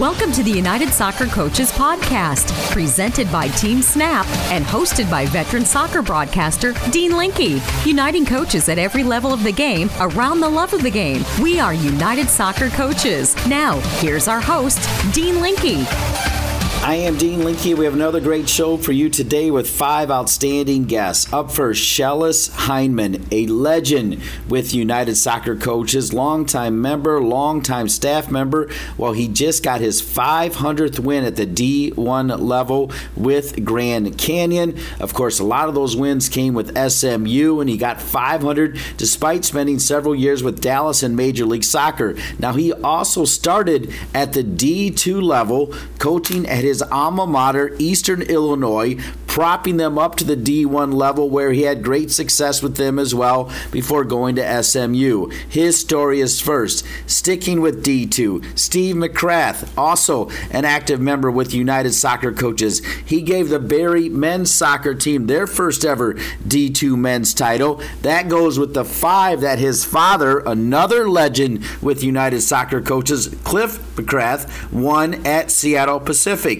Welcome to the United Soccer Coaches Podcast, presented by Team Snap and hosted by veteran soccer broadcaster Dean Linke, uniting coaches at every level of the game around the love of the game. We are United Soccer Coaches. Now, here's our host, Dean Linke. I am Dean Linke. We have another great show for you today with five outstanding guests. Up first, Schellas Hyndman, a legend with United Soccer Coaches, longtime member, longtime staff member. Well, he just got his 500th win at the D1 level with Grand Canyon. Of course, a lot of those wins came with SMU, and he got 500 despite spending several years with Dallas in Major League Soccer. Now, he also started at the D2 level, coaching at his his alma mater, Eastern Illinois, propping them up to the D1 level where he had great success with them as well before going to SMU. His story is first. Sticking with D2, Steve McCrath, also an active member with United Soccer Coaches. He gave the Barry men's soccer team their first ever D2 men's title. That goes with the five that his father, another legend with United Soccer Coaches, Cliff McCrath, won at Seattle Pacific.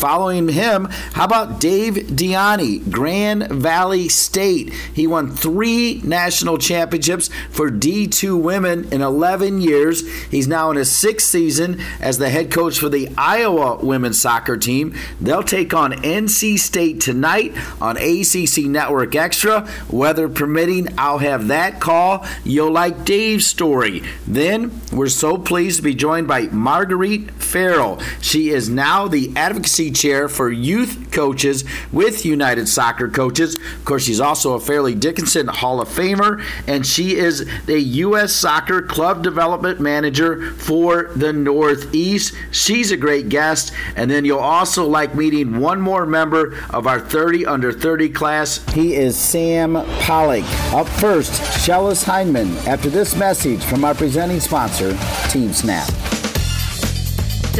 Following him, how about Dave DiIanni, Grand Valley State? He won three national championships for D2 women in 11 years. He's now in his sixth season as the head coach for the Iowa women's soccer team. They'll take on NC State tonight on ACC Network Extra. Weather permitting, I'll have that call. You'll like Dave's story. Then, we're so pleased to be joined by Marguerite Farrell. She is now the advocacy chair for youth coaches with United Soccer Coaches. Of course, she's also a Fairleigh Dickinson Hall of Famer, and she is the U.S. Soccer Club Development Manager for the Northeast. She's a great guest, and then you'll also like meeting one more member of our 30 under 30 class. He is Sam Pollock. Up first, Schellas Hyndman after this message from our presenting sponsor, Team Snap.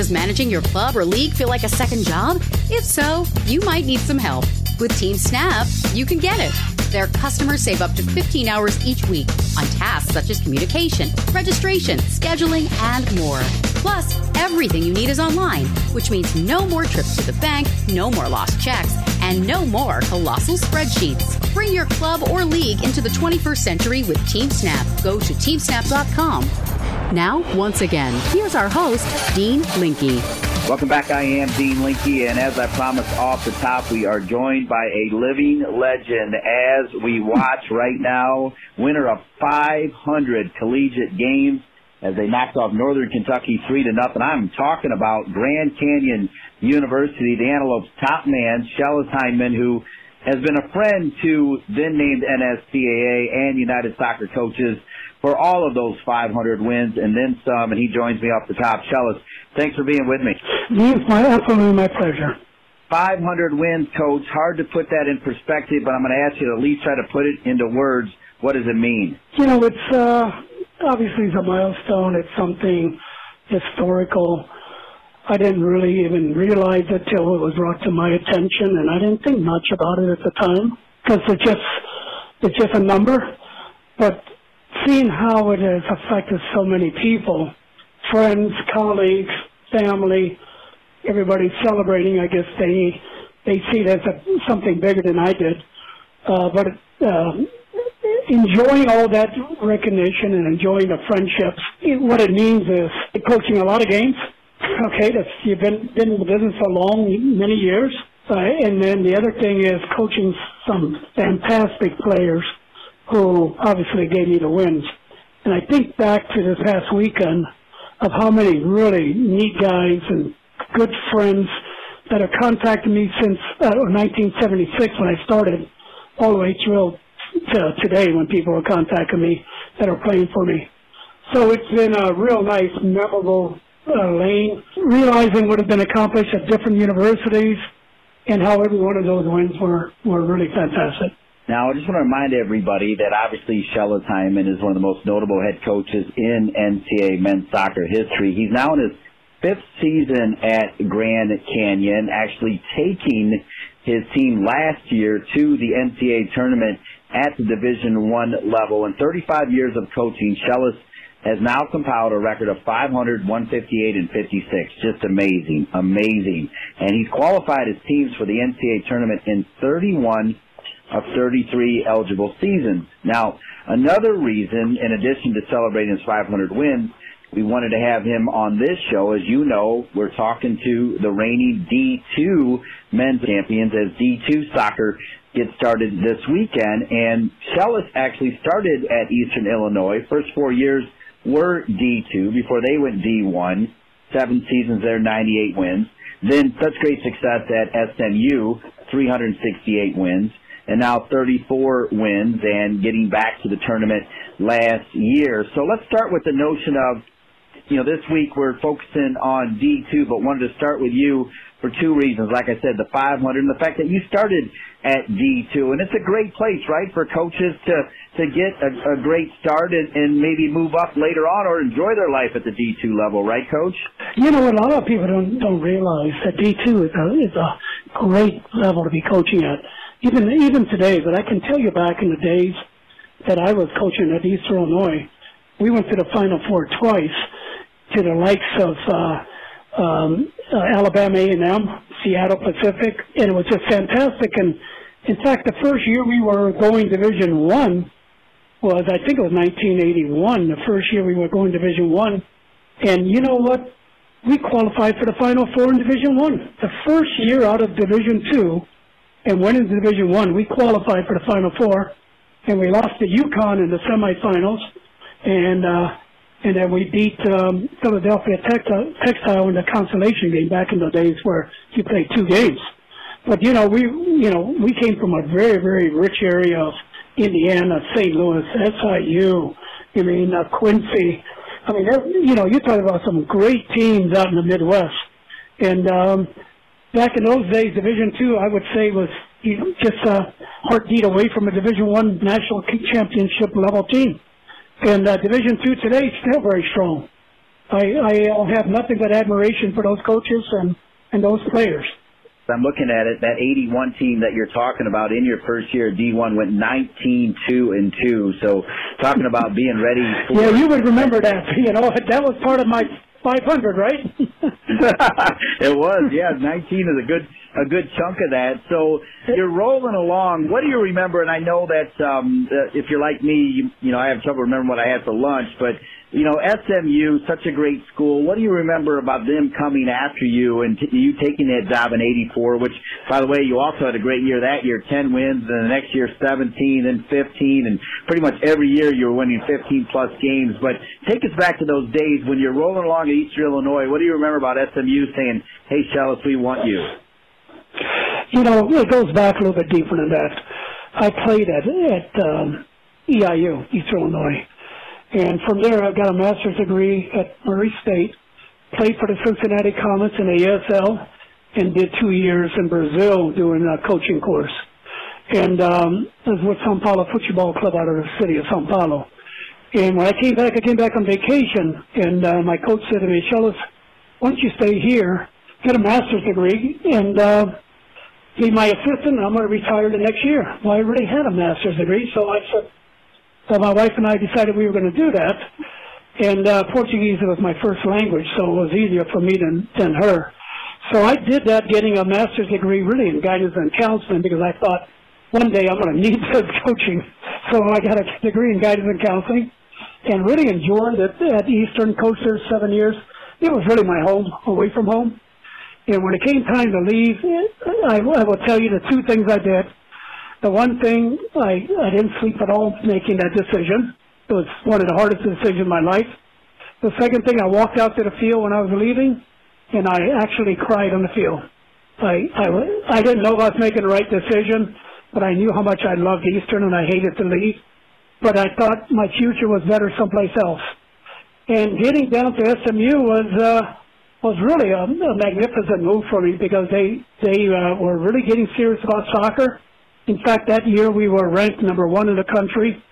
Does managing your club or league feel like a second job? If so, you might need some help. With Team Snap, you can get it. Their customers save up to 15 hours each week on tasks such as communication, registration, scheduling, and more. Plus, everything you need is online, which means no more trips to the bank, no more lost checks, and no more colossal spreadsheets. Bring your club or league into the 21st century with Team Snap. Go to teamsnap.com. Now, once again, here's our host, Dean Linke. Welcome back. I am Dean Linke, and as I promised off the top, we are joined by a living legend as we watch right now, winner of 500 collegiate games as they knocked off Northern Kentucky three to nothing. I'm talking about Grand Canyon University, the Antelopes' top man, Schellas Hyndman, who has been a friend to then named NSCAA and United Soccer coaches for all of those 500 wins and then some. And he joins me off the top. Schellas, thanks for being with me. It's my absolutely my pleasure. 500 wins, coach. Hard to put that in perspective, but I'm going to ask you to at least try to put it into words. What does it mean? You know, it's uh, obviously it's a milestone. It's something historical. I didn't really even realize it till it was brought to my attention, and I didn't think much about it at the time because it's just it's just a number. But seeing how it has affected so many people, friends, colleagues, family, everybody celebrating. I guess they they see it as a, something bigger than I did. Uh, but uh, enjoying all that recognition and enjoying the friendships, it, what it means is coaching a lot of games. Okay, that's you've been been in the business for long, many years. Uh, and then the other thing is coaching some fantastic players who obviously gave me the wins. And I think back to this past weekend of how many really neat guys and good friends that have contacted me since uh, 1976 when I started, all the way through to today when people are contacting me that are playing for me. So it's been a real nice, memorable uh, lane, realizing what has been accomplished at different universities and how every one of those wins were, were really fantastic. Now, I just want to remind everybody that obviously Schellas Hyndman is one of the most notable head coaches in NCAA men's soccer history. He's now in his fifth season at Grand Canyon, actually taking his team last year to the NCAA tournament at the Division One level. In 35 years of coaching, Schellas has now compiled a record of 500, 158, and 56. Just amazing, amazing. And he's qualified his teams for the NCAA tournament in 31 of 33 eligible seasons. Now, another reason, in addition to celebrating his 500 wins, we wanted to have him on this show. As you know, we're talking to the reigning D2 men's champions as D2 soccer gets started this weekend. And Schellas actually started at Eastern Illinois. First four years were D2 before they went D1. Seven seasons there, 98 wins. Then such great success at SMU, 368 wins and now 34 wins and getting back to the tournament last year. So let's start with the notion of, you know, this week we're focusing on D2, but wanted to start with you for two reasons. Like I said, the 500 and the fact that you started at D2, and it's a great place, right, for coaches to to get a, a great start and, and maybe move up later on or enjoy their life at the D2 level, right, Coach? You know, a lot of people don't don't realize that D2 is a is a great level to be coaching at even even today. But I can tell you back in the days that I was coaching at East Illinois, we went to the Final Four twice to the likes of uh, um, uh, Alabama A&M, Seattle Pacific, and it was just fantastic. And in fact, the first year we were going Division One was I think it was 1981. The first year we were going Division One, and you know what? We qualified for the Final Four in Division One. The first year out of Division Two and went into Division One. We qualified for the Final Four, and we lost to UConn in the semifinals, and uh, and then we beat um, Philadelphia Textile, Textile in the consolation game back in the days where you played two games. But you know, we you know we came from a very very rich area of Indiana, St. Louis, SIU. I mean uh, Quincy. I mean, you know, you're talking about some great teams out in the Midwest, and um, back in those days, Division Two, I would say was you know, just a heartbeat away from a Division One national championship level team. And uh, Division Two today is still very strong. I, I have nothing but admiration for those coaches and, and those players. I'm looking at it. That 81 team that you're talking about in your first year D1 went 19 2 and 2. So talking about being ready. For- yeah, you would remember that. You know that was part of my 500, right? it was, yeah. 19 is a good a good chunk of that. So you're rolling along. What do you remember? And I know that um, if you're like me, you, you know I have trouble remembering what I had for lunch, but you know, SMU, such a great school. What do you remember about them coming after you and t- you taking that job in '84? Which, by the way, you also had a great year that year, 10 wins, and the next year 17, then 15, and pretty much every year you were winning 15 plus games. But take us back to those days when you're rolling along at Eastern Illinois. What do you remember about SMU saying, "Hey, Schellas, we want you"? You know, it goes back a little bit deeper than that. I played at at um, EIU, Eastern Illinois and from there, I got a master's degree at Murray State, played for the Cincinnati Comets in ASL, and did two years in Brazil doing a coaching course. And um, I was with São Paulo Football Club out of the city of São Paulo. And when I came back, I came back on vacation, and uh, my coach said to me, Schellas, why don't you stay here, get a master's degree, and uh, be my assistant, and I'm going to retire the next year. Well, I already had a master's degree, so I said, so my wife and I decided we were going to do that. And uh, Portuguese was my first language, so it was easier for me than, than her. So I did that, getting a master's degree really in guidance and counseling because I thought one day I'm going to need this coaching. So I got a degree in guidance and counseling and really enjoyed it at Eastern. Coached there seven years. It was really my home, away from home. And when it came time to leave, I, I will tell you the two things I did. The one thing I, I didn't sleep at all making that decision. It was one of the hardest decisions in my life. The second thing, I walked out to the field when I was leaving, and I actually cried on the field. I, I, I didn't know if I was making the right decision, but I knew how much I loved Eastern and I hated to leave. But I thought my future was better someplace else. And getting down to SMU was uh, was really a, a magnificent move for me because they they uh, were really getting serious about soccer in fact, that year we were ranked number one in the country.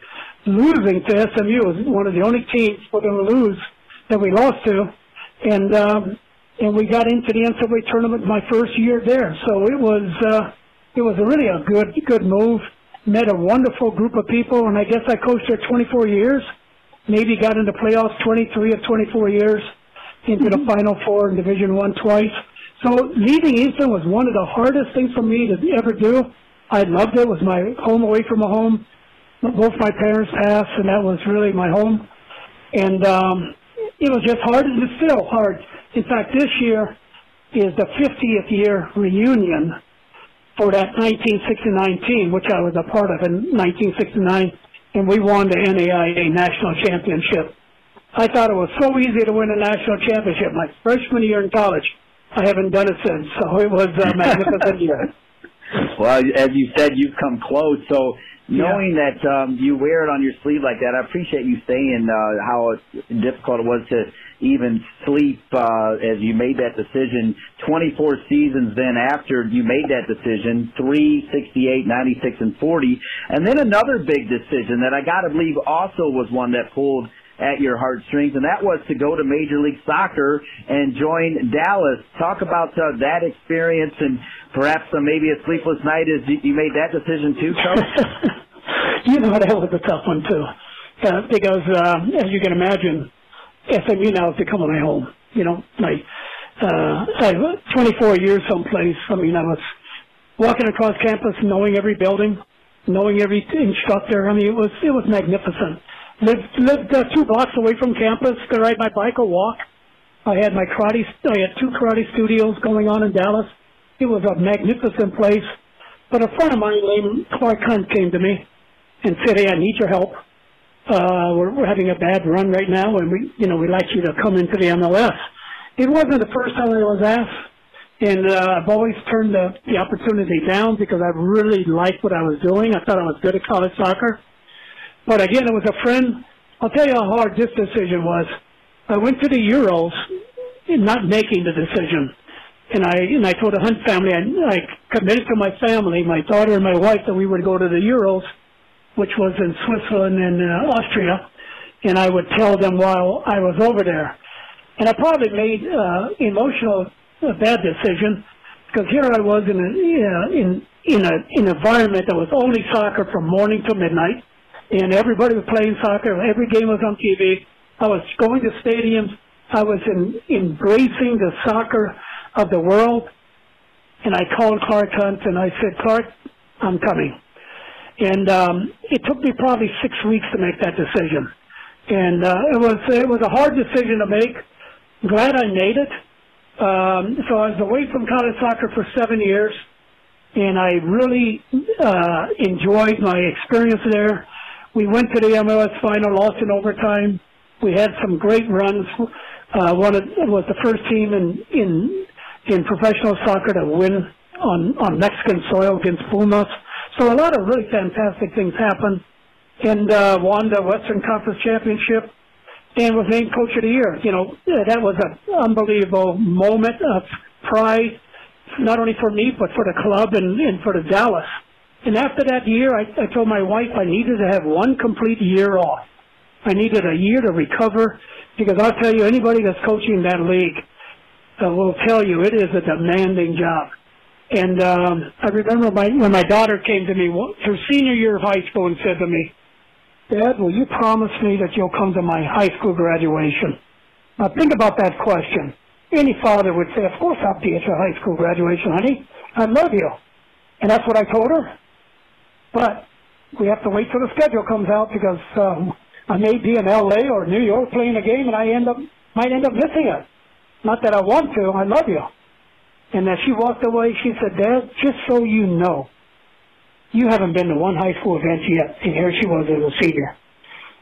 Losing to SMU was one of the only teams we're going to lose that we lost to, and um, and we got into the NCAA tournament my first year there. So it was uh, it was really a good good move. Met a wonderful group of people, and I guess I coached there 24 years. maybe got into playoffs 23 of 24 years, into the mm-hmm. Final Four in Division One twice. So leaving Eastern was one of the hardest things for me to ever do. I loved it. It was my home away from a home. Both my parents passed, and that was really my home. And um, it was just hard, and it's still hard. In fact, this year is the 50th year reunion for that 1969 team, which I was a part of in 1969, and we won the NAIA national championship. I thought it was so easy to win a national championship my freshman year in college. I haven't done it since, so it was a magnificent year. Well, as you said, you've come close. So knowing yeah. that um, you wear it on your sleeve like that, I appreciate you saying uh, how difficult it was to even sleep uh, as you made that decision. 24 seasons then after you made that decision, 3, 68, 96, and 40. And then another big decision that I got to believe also was one that pulled – at your heartstrings, and that was to go to Major League Soccer and join Dallas. Talk about uh, that experience and perhaps uh, maybe a sleepless night as you made that decision too, Coach. you know that was a tough one too, uh, because uh, as you can imagine, SMU now has become my home. You know, my uh, I, 24 years someplace. I mean, I was walking across campus, knowing every building, knowing every instructor. I mean, it was it was magnificent lived lived uh, two blocks away from campus to ride my bike or walk. I had my karate. I had two karate studios going on in Dallas. It was a magnificent place. But a friend of mine named Clark Hunt came to me and said, "Hey, I need your help. Uh, we're, we're having a bad run right now, and we, you know, we'd like you to come into the MLS." It wasn't the first time I was asked, and uh, I've always turned the, the opportunity down because I really liked what I was doing. I thought I was good at college soccer. But again, it was a friend. I'll tell you how hard this decision was. I went to the Euros, not making the decision, and I and I told the Hunt family I, I committed to my family, my daughter and my wife, that we would go to the Euros, which was in Switzerland and uh, Austria, and I would tell them while I was over there. And I probably made uh, emotional a bad decision because here I was in a uh, in in a in an environment that was only soccer from morning to midnight and everybody was playing soccer. Every game was on TV. I was going to stadiums. I was in, embracing the soccer of the world. And I called Clark Hunt and I said, Clark, I'm coming. And um, it took me probably six weeks to make that decision. And uh, it was it was a hard decision to make. Glad I made it. Um, so I was away from college soccer for seven years, and I really uh, enjoyed my experience there. We went to the MLS final, lost in overtime. We had some great runs. Uh, one of, was the first team in in in professional soccer to win on on Mexican soil against Pumas. So a lot of really fantastic things happened, and uh, won the Western Conference championship, and was named Coach of the Year. You know that was an unbelievable moment of pride, not only for me but for the club and, and for the Dallas. And after that year, I, I told my wife I needed to have one complete year off. I needed a year to recover because I'll tell you, anybody that's coaching that league uh, will tell you it is a demanding job. And um, I remember my, when my daughter came to me her senior year of high school and said to me, Dad, will you promise me that you'll come to my high school graduation? Now think about that question. Any father would say, of course I'll be at your high school graduation, honey. I love you. And that's what I told her. But we have to wait till the schedule comes out because um, I may be in L.A. or New York playing a game, and I end up might end up missing it. Not that I want to. I love you. And as she walked away, she said, "Dad, just so you know, you haven't been to one high school event yet." And here she was as a senior,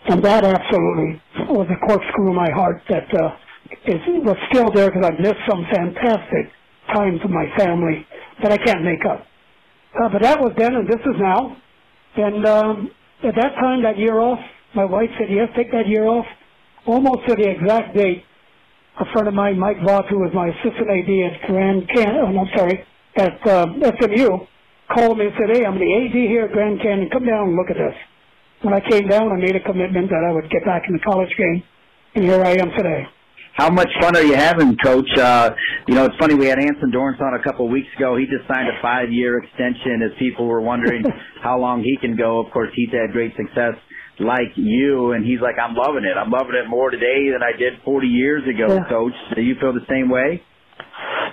and that absolutely was a corkscrew in my heart that uh, is was still there because I missed some fantastic times with my family that I can't make up. Uh, but that was then, and this is now. And um, at that time, that year off, my wife said, yes, take that year off. Almost to the exact date, a friend of mine, Mike Vaught, who was my assistant AD at Grand Canyon, oh, I'm sorry, at uh, SMU, called me and said, hey, I'm the AD here at Grand Canyon. Come down and look at this. When I came down, I made a commitment that I would get back in the college game, and here I am today. How much fun are you having, Coach? Uh, you know, it's funny. We had Anson Dorrance on a couple of weeks ago. He just signed a five-year extension. As people were wondering how long he can go, of course, he's had great success like you, and he's like, I'm loving it. I'm loving it more today than I did 40 years ago, Yeah. Coach. Do you feel the same way?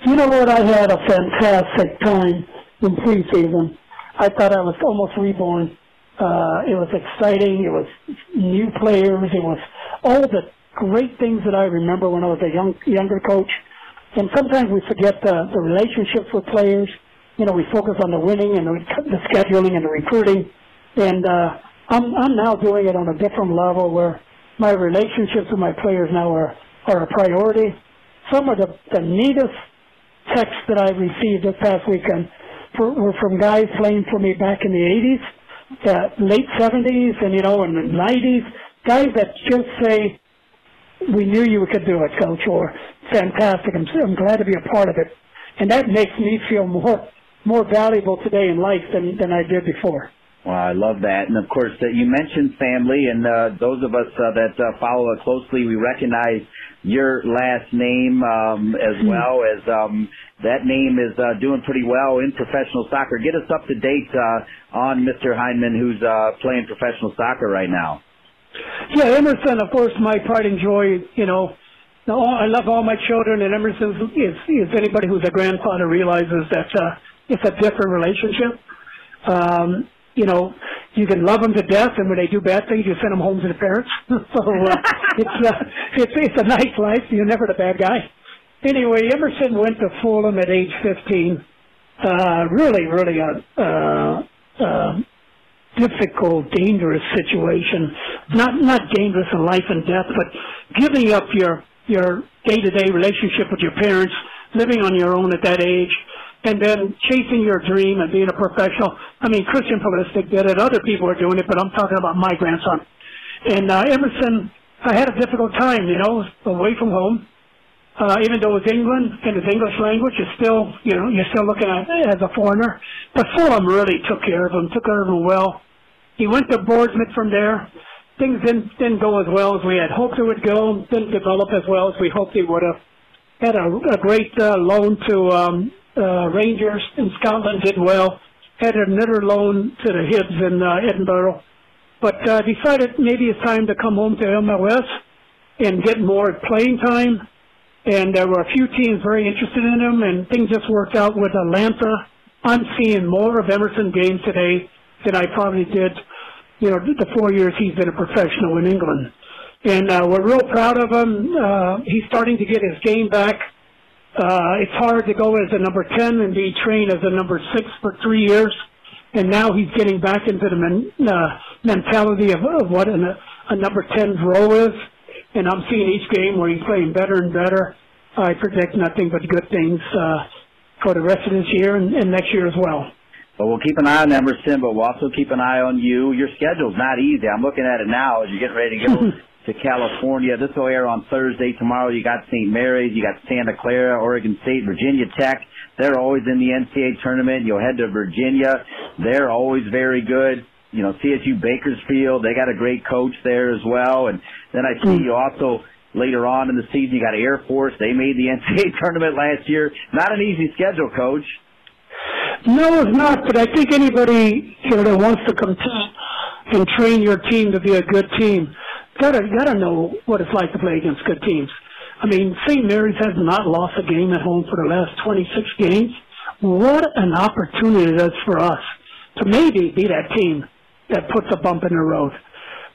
You know what? I had a fantastic time in preseason. I thought I was almost reborn. Uh, it was exciting. It was new players. It was all the great things that I remember when I was a young younger coach. And sometimes we forget the, the relationships with players. You know, we focus on the winning and the, the scheduling and the recruiting. And uh, I'm I'm now doing it on a different level where my relationships with my players now are are a priority. Some of the, the neatest texts that I received this past weekend for, were from guys playing for me back in the 80s, uh, late 70s, and you know, in the 90s. Guys that just say, "We knew you could do it, coach," or "Fantastic! I'm, I'm glad to be a part of it," and that makes me feel more more valuable today in life than than I did before. Well, I love that. And of course, uh, you mentioned family, and uh, those of us uh, that uh, follow it closely, we recognize your last name um, as well as um, that name is uh, doing pretty well in professional soccer. Get us up to date uh, on Mr. Hyndman, who's uh, playing professional soccer right now. Yeah, Emerson, of course, my pride and joy. You know, I love all my children, and Emerson is is anybody who's a grandfather realizes that uh, it's a different relationship. Um, you know, you can love them to death, and when they do bad things, you send them home to the parents. so uh, it's uh, it's it's a nice life. You're never the bad guy. Anyway, Emerson went to Fulham at age 15. Uh, really, really a. Uh, uh, difficult, dangerous situation. Not not dangerous in life and death, but giving up your your day to day relationship with your parents, living on your own at that age, and then chasing your dream and being a professional. I mean, Christian Pulisic did it. Other people are doing it, but I'm talking about my grandson. And uh, Emerson, I had a difficult time, you know, away from home. Uh, even though it's England and it's English language, it's still, you know, you're still looking at it as a foreigner. But Fulham really took care of him, took care of him well. He went to Bournemouth from there. Things didn't, didn't go as well as we had hoped it would go, didn't develop as well as we hoped it would have. Had a, a great uh, loan to um, uh, Rangers in Scotland, did well. Had another loan to the Hibs in uh, Edinburgh. But uh, decided maybe it's time to come home to MLS and get more playing time and there were a few teams very interested in him, and things just worked out with Atlanta. I'm seeing more of Emerson games today than I probably did, you know, the four years he's been a professional in England. And uh, we're real proud of him. Uh, he's starting to get his game back. Uh, it's hard to go as a number 10 and be trained as a number 6 for three years. And now he's getting back into the men, uh, mentality of, of what an, a number 10's role is and I'm seeing each game where he's playing better and better. I predict nothing but good things uh, for the rest of this year and, and next year as well. But we'll keep an eye on Emerson, but we'll also keep an eye on you. Your schedule's not easy. I'm looking at it now as you're getting ready to go to California. This will air on Thursday. Tomorrow you got St. Mary's, you got Santa Clara, Oregon State, Virginia Tech. They're always in the NCAA tournament. You'll head to Virginia. They're always very good. You know, CSU Bakersfield, they got a great coach there as well. And then I see mm. you also later on in the season, you got Air Force. They made the NCAA tournament last year. Not an easy schedule, coach. No, it's not. But I think anybody you know that wants to compete and train your team to be a good team gotta gotta know what it's like to play against good teams. I mean, St. Mary's has not lost a game at home for the last 26 games. What an opportunity it is for us to maybe be that team that puts a bump in the road.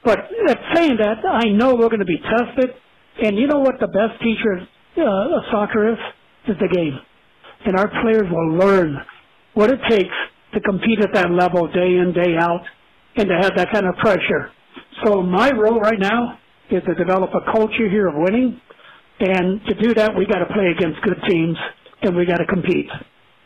But uh, saying that, I know we're going to be tested. And you know what the best teacher uh, of soccer is? Is the game. And our players will learn what it takes to compete at that level day in, day out, and to have that kind of pressure. So my role right now is to develop a culture here of winning. And to do that, we got to play against good teams, and we got to compete.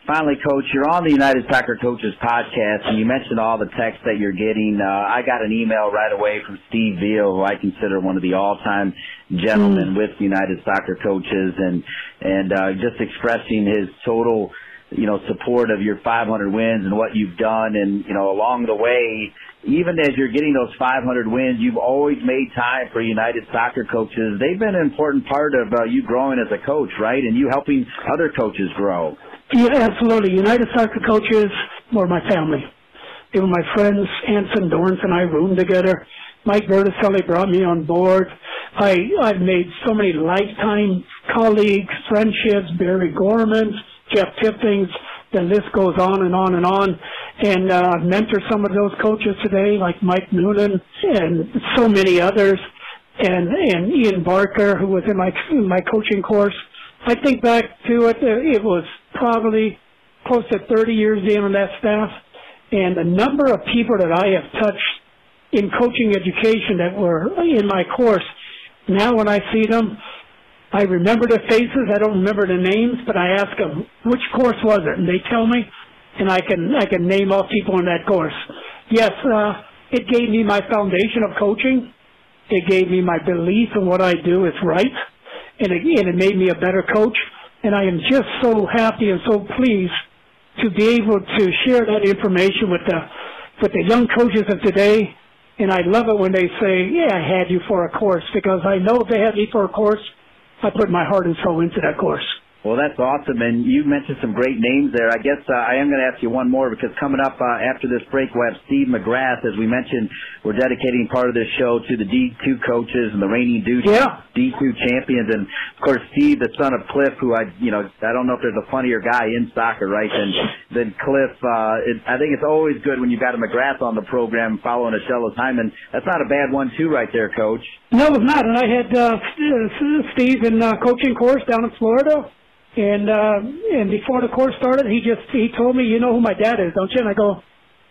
Finally, Coach, you're on the United Soccer Coaches podcast, and you mentioned all the texts that you're getting. Uh, I got an email right away from Steve Veal, who I consider one of the all-time gentlemen with United Soccer Coaches, and and uh, just expressing his total, you know, support of your 500 wins and what you've done, and you know, along the way, even as you're getting those 500 wins, you've always made time for United Soccer Coaches. They've been an important part of uh, you growing as a coach, right, and you helping other coaches grow. Yeah, absolutely. United Soccer coaches were my family. They were my friends. Anson Dorrance and I roomed together. Mike Berticelli brought me on board. I I've made so many lifetime colleagues, friendships. Barry Gorman, Jeff Tippings. The list goes on and on and on. And uh, I've mentored some of those coaches today, like Mike Noonan and so many others, and and Ian Barker, who was in my in my coaching course. I think back to it, uh, it was probably close to 30 years in on that staff, and the number of people that I have touched in coaching education that were in my course. Now, when I see them, I remember their faces. I don't remember the names, but I ask them which course was it, and they tell me, and I can I can name all people in that course. Yes, uh, it gave me my foundation of coaching. It gave me my belief in what I do is right, and it, and it made me a better coach. And I am just so happy and so pleased to be able to share that information with the with the young coaches of today. And I love it when they say, "Yeah, I had you for a course," because I know if they had me for a course, I put my heart and soul into that course. Well, that's awesome, and you mentioned some great names there. I guess uh, I am going to ask you one more because coming up uh, after this break, we'll have Steve McCrath. As we mentioned, we're dedicating part of this show to the D2 coaches and the reigning yeah. D2 champions, and of course Steve, the son of Cliff, who I, you know, I don't know if there's a funnier guy in soccer, right? Than than Cliff. Uh, it, I think it's always good when you've got a McCrath on the program following a Schellas Hyndman. That's not a bad one, too, right there, Coach. No, it's not. And I had uh, Steve in uh, coaching course down in Florida and uh, and before the course started, he just he told me, you know who my dad is, don't you? And I go,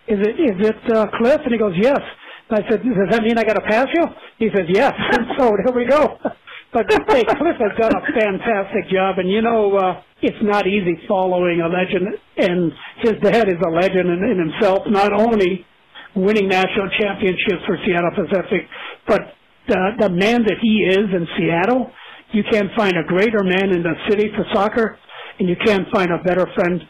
is it is it uh, Cliff? And he goes, yes. And I said, does that mean I got to pass you? He says, yes. And so here we go. But hey, Cliff has done a fantastic job, and you know uh, it's not easy following a legend, and his dad is a legend in, in himself. Not only winning national championships for Seattle Pacific, but the the man that he is in Seattle you can't find a greater man in the city for soccer, and you can't find a better friend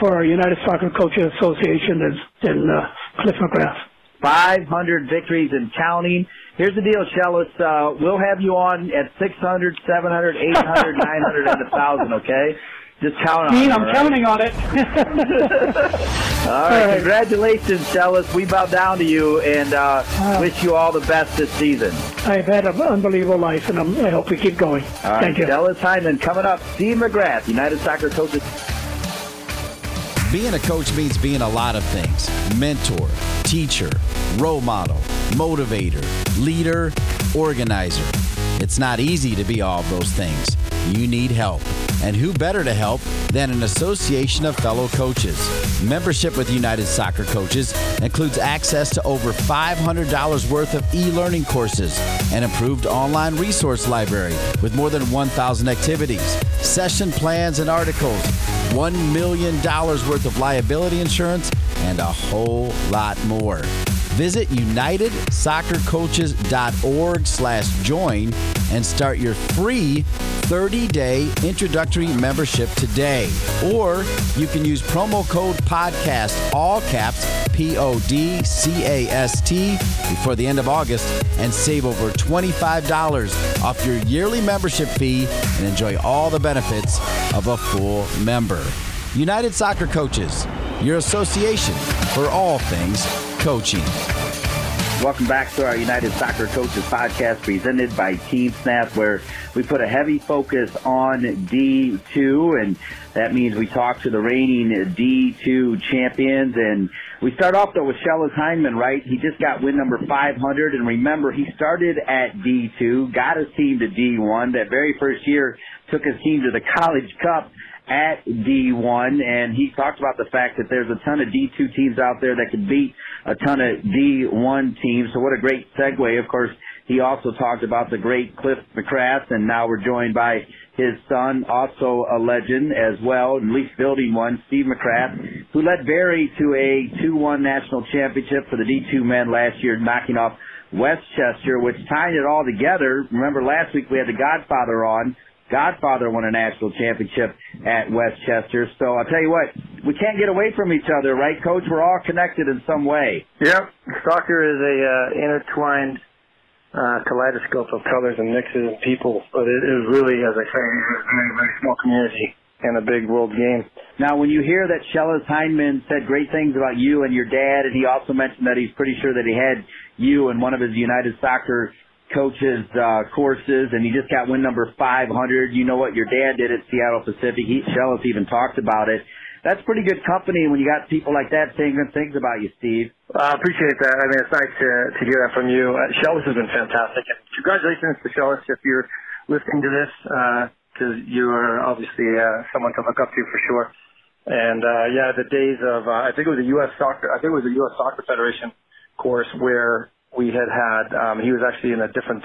for our United Soccer Coaches Association than, than uh, Cliff McCrath. 500 victories and counting. Here's the deal, Schellas. Uh, we'll have you on at 600, 700, 800, 900, and 1,000, okay? Just count on Dean, it. I'm right? counting on it. all right, congratulations, Schellas. We bow down to you and uh, uh, wish you all the best this season. I've had an unbelievable life, and I'm, i hope we keep going. All right, Thank you. Schellas Hyndman coming up. Steve McCrath, United Soccer Coaches. Being a coach means being a lot of things mentor, teacher, role model, motivator, leader, organizer. It's not easy to be all of those things. You need help. And who better to help than an association of fellow coaches? Membership with United Soccer Coaches includes access to over $500 worth of e learning courses, an improved online resource library with more than 1,000 activities, session plans and articles, $1 million worth of liability insurance, and a whole lot more. Visit unitedsoccercoaches.org slash join and start your free 30-day introductory membership today. Or you can use promo code PODCAST, all caps, P-O-D-C-A-S-T, before the end of August and save over $25 off your yearly membership fee and enjoy all the benefits of a full member. United Soccer Coaches, your association for all things coaching. Welcome back to our United Soccer Coaches podcast presented by Team Snap, where we put a heavy focus on D2, and that means we talk to the reigning D2 champions. And we start off though with Schellas Hyndman, right? He just got win number 500, and remember he started at D2, got his team to D1. That very first year took his team to the College Cup at D1, and he talked about the fact that there's a ton of D2 teams out there that could beat a ton of D1 teams. So what a great segue. Of course, he also talked about the great Cliff McCrath, and now we're joined by his son, also a legend as well, at least building one, Steve McCrath, who led Barry to a 2-1 national championship for the D2 men last year, knocking off West Chester, which tying it all together. Remember last week we had the Godfather on, Godfather won a national championship at West Chester. So I'll tell you what, we can't get away from each other, right, Coach? We're all connected in some way. Yep. Soccer is a uh, intertwined uh, kaleidoscope of colors and mixes and people, but it is really, as I say, a very, small community and a big world game. Now, when you hear that Schellas Hyndman said great things about you and your dad, and he also mentioned that he's pretty sure that he had you and one of his United Soccer coaches uh, courses, and he just got win number 500. You know what your dad did at Seattle Pacific. He Schellas even talked about it. That's pretty good company when you got people like that saying good things about you, Steve. I uh, appreciate that. I mean, it's nice to to hear that from you. Uh, Schellas has been fantastic, and congratulations to Schellas if you're listening to this, because uh, you are obviously uh, someone to look up to for sure. And uh, yeah, the days of uh, I think it was a U.S. soccer, I think it was a U.S. Soccer Federation course where we had had. Um, he was actually in a different.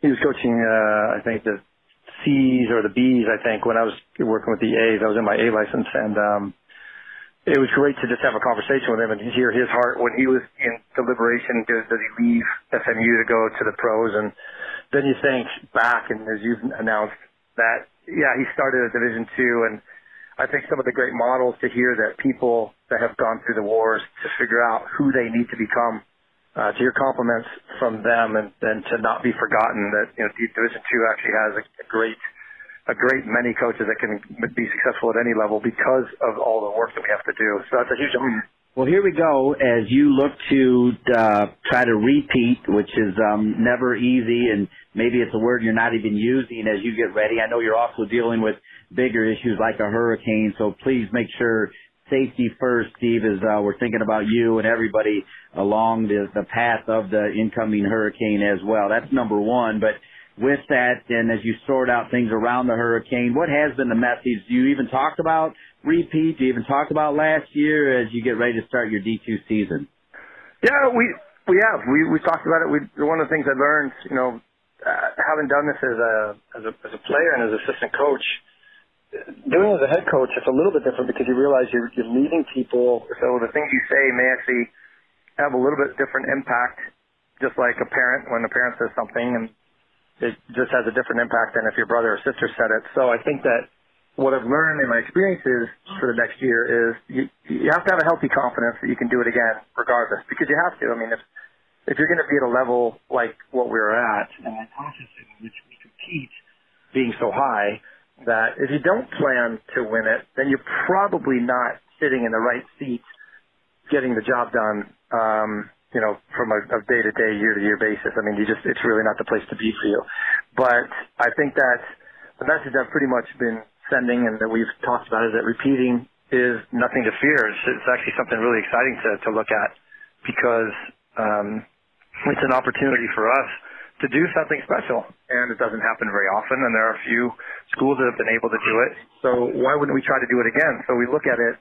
He was coaching, uh, I think the C's or the B's. I think when I was working with the A's, I was in my A license, and um, it was great to just have a conversation with him and hear his heart when he was in deliberation. Does, does he leave SMU to go to the pros? And then you think back, and as you've announced that, yeah, he started at Division two, and I think some of the great models to hear that people that have gone through the wars to figure out who they need to become uh, to your compliments from them and, and to not be forgotten that, you know, Division Two actually has a, a great, a great many coaches that can be successful at any level because of all the work that we have to do. So that's a huge. Well, here we go. As you look to uh, try to repeat, which is um, never easy, and maybe it's a word you're not even using as you get ready. I know you're also dealing with bigger issues like a hurricane, so please make sure safety first, Steve, as uh, we're thinking about you and everybody along the, the path of the incoming hurricane as well. That's number one. But with that, and as you sort out things around the hurricane, what has been the message? Do you even talk about repeat? Do you even talk about last year as you get ready to start your D2 season? Yeah, we we have. We we talked about it. We one of the things I learned, you know, uh, having done this as a as a as a player and as assistant coach doing it as a head coach, it's a little bit different because you realize you're, you're leading people. So the things you say may actually have a little bit different impact, just like a parent when a parent says something, and it just has a different impact than if your brother or sister said it. So I think that what I've learned in my experiences for the next year is you, you have to have a healthy confidence that you can do it again, regardless, because you have to. I mean, if if you're going to be at a level like what we are at, and the consciousness in which we compete being so high, that if you don't plan to win it, then you're probably not sitting in the right seat getting the job done, um, you know, from a, a day-to-day, year-to-year basis. I mean, you just, it's really not the place to be for you. But I think that the message I've pretty much been sending and that we've talked about is that repeating is nothing to fear. It's, it's actually something really exciting to, to look at because um, it's an opportunity for us to do something special. And it doesn't happen very often, and there are a few schools that have been able to do it. So why wouldn't we try to do it again? So we look at it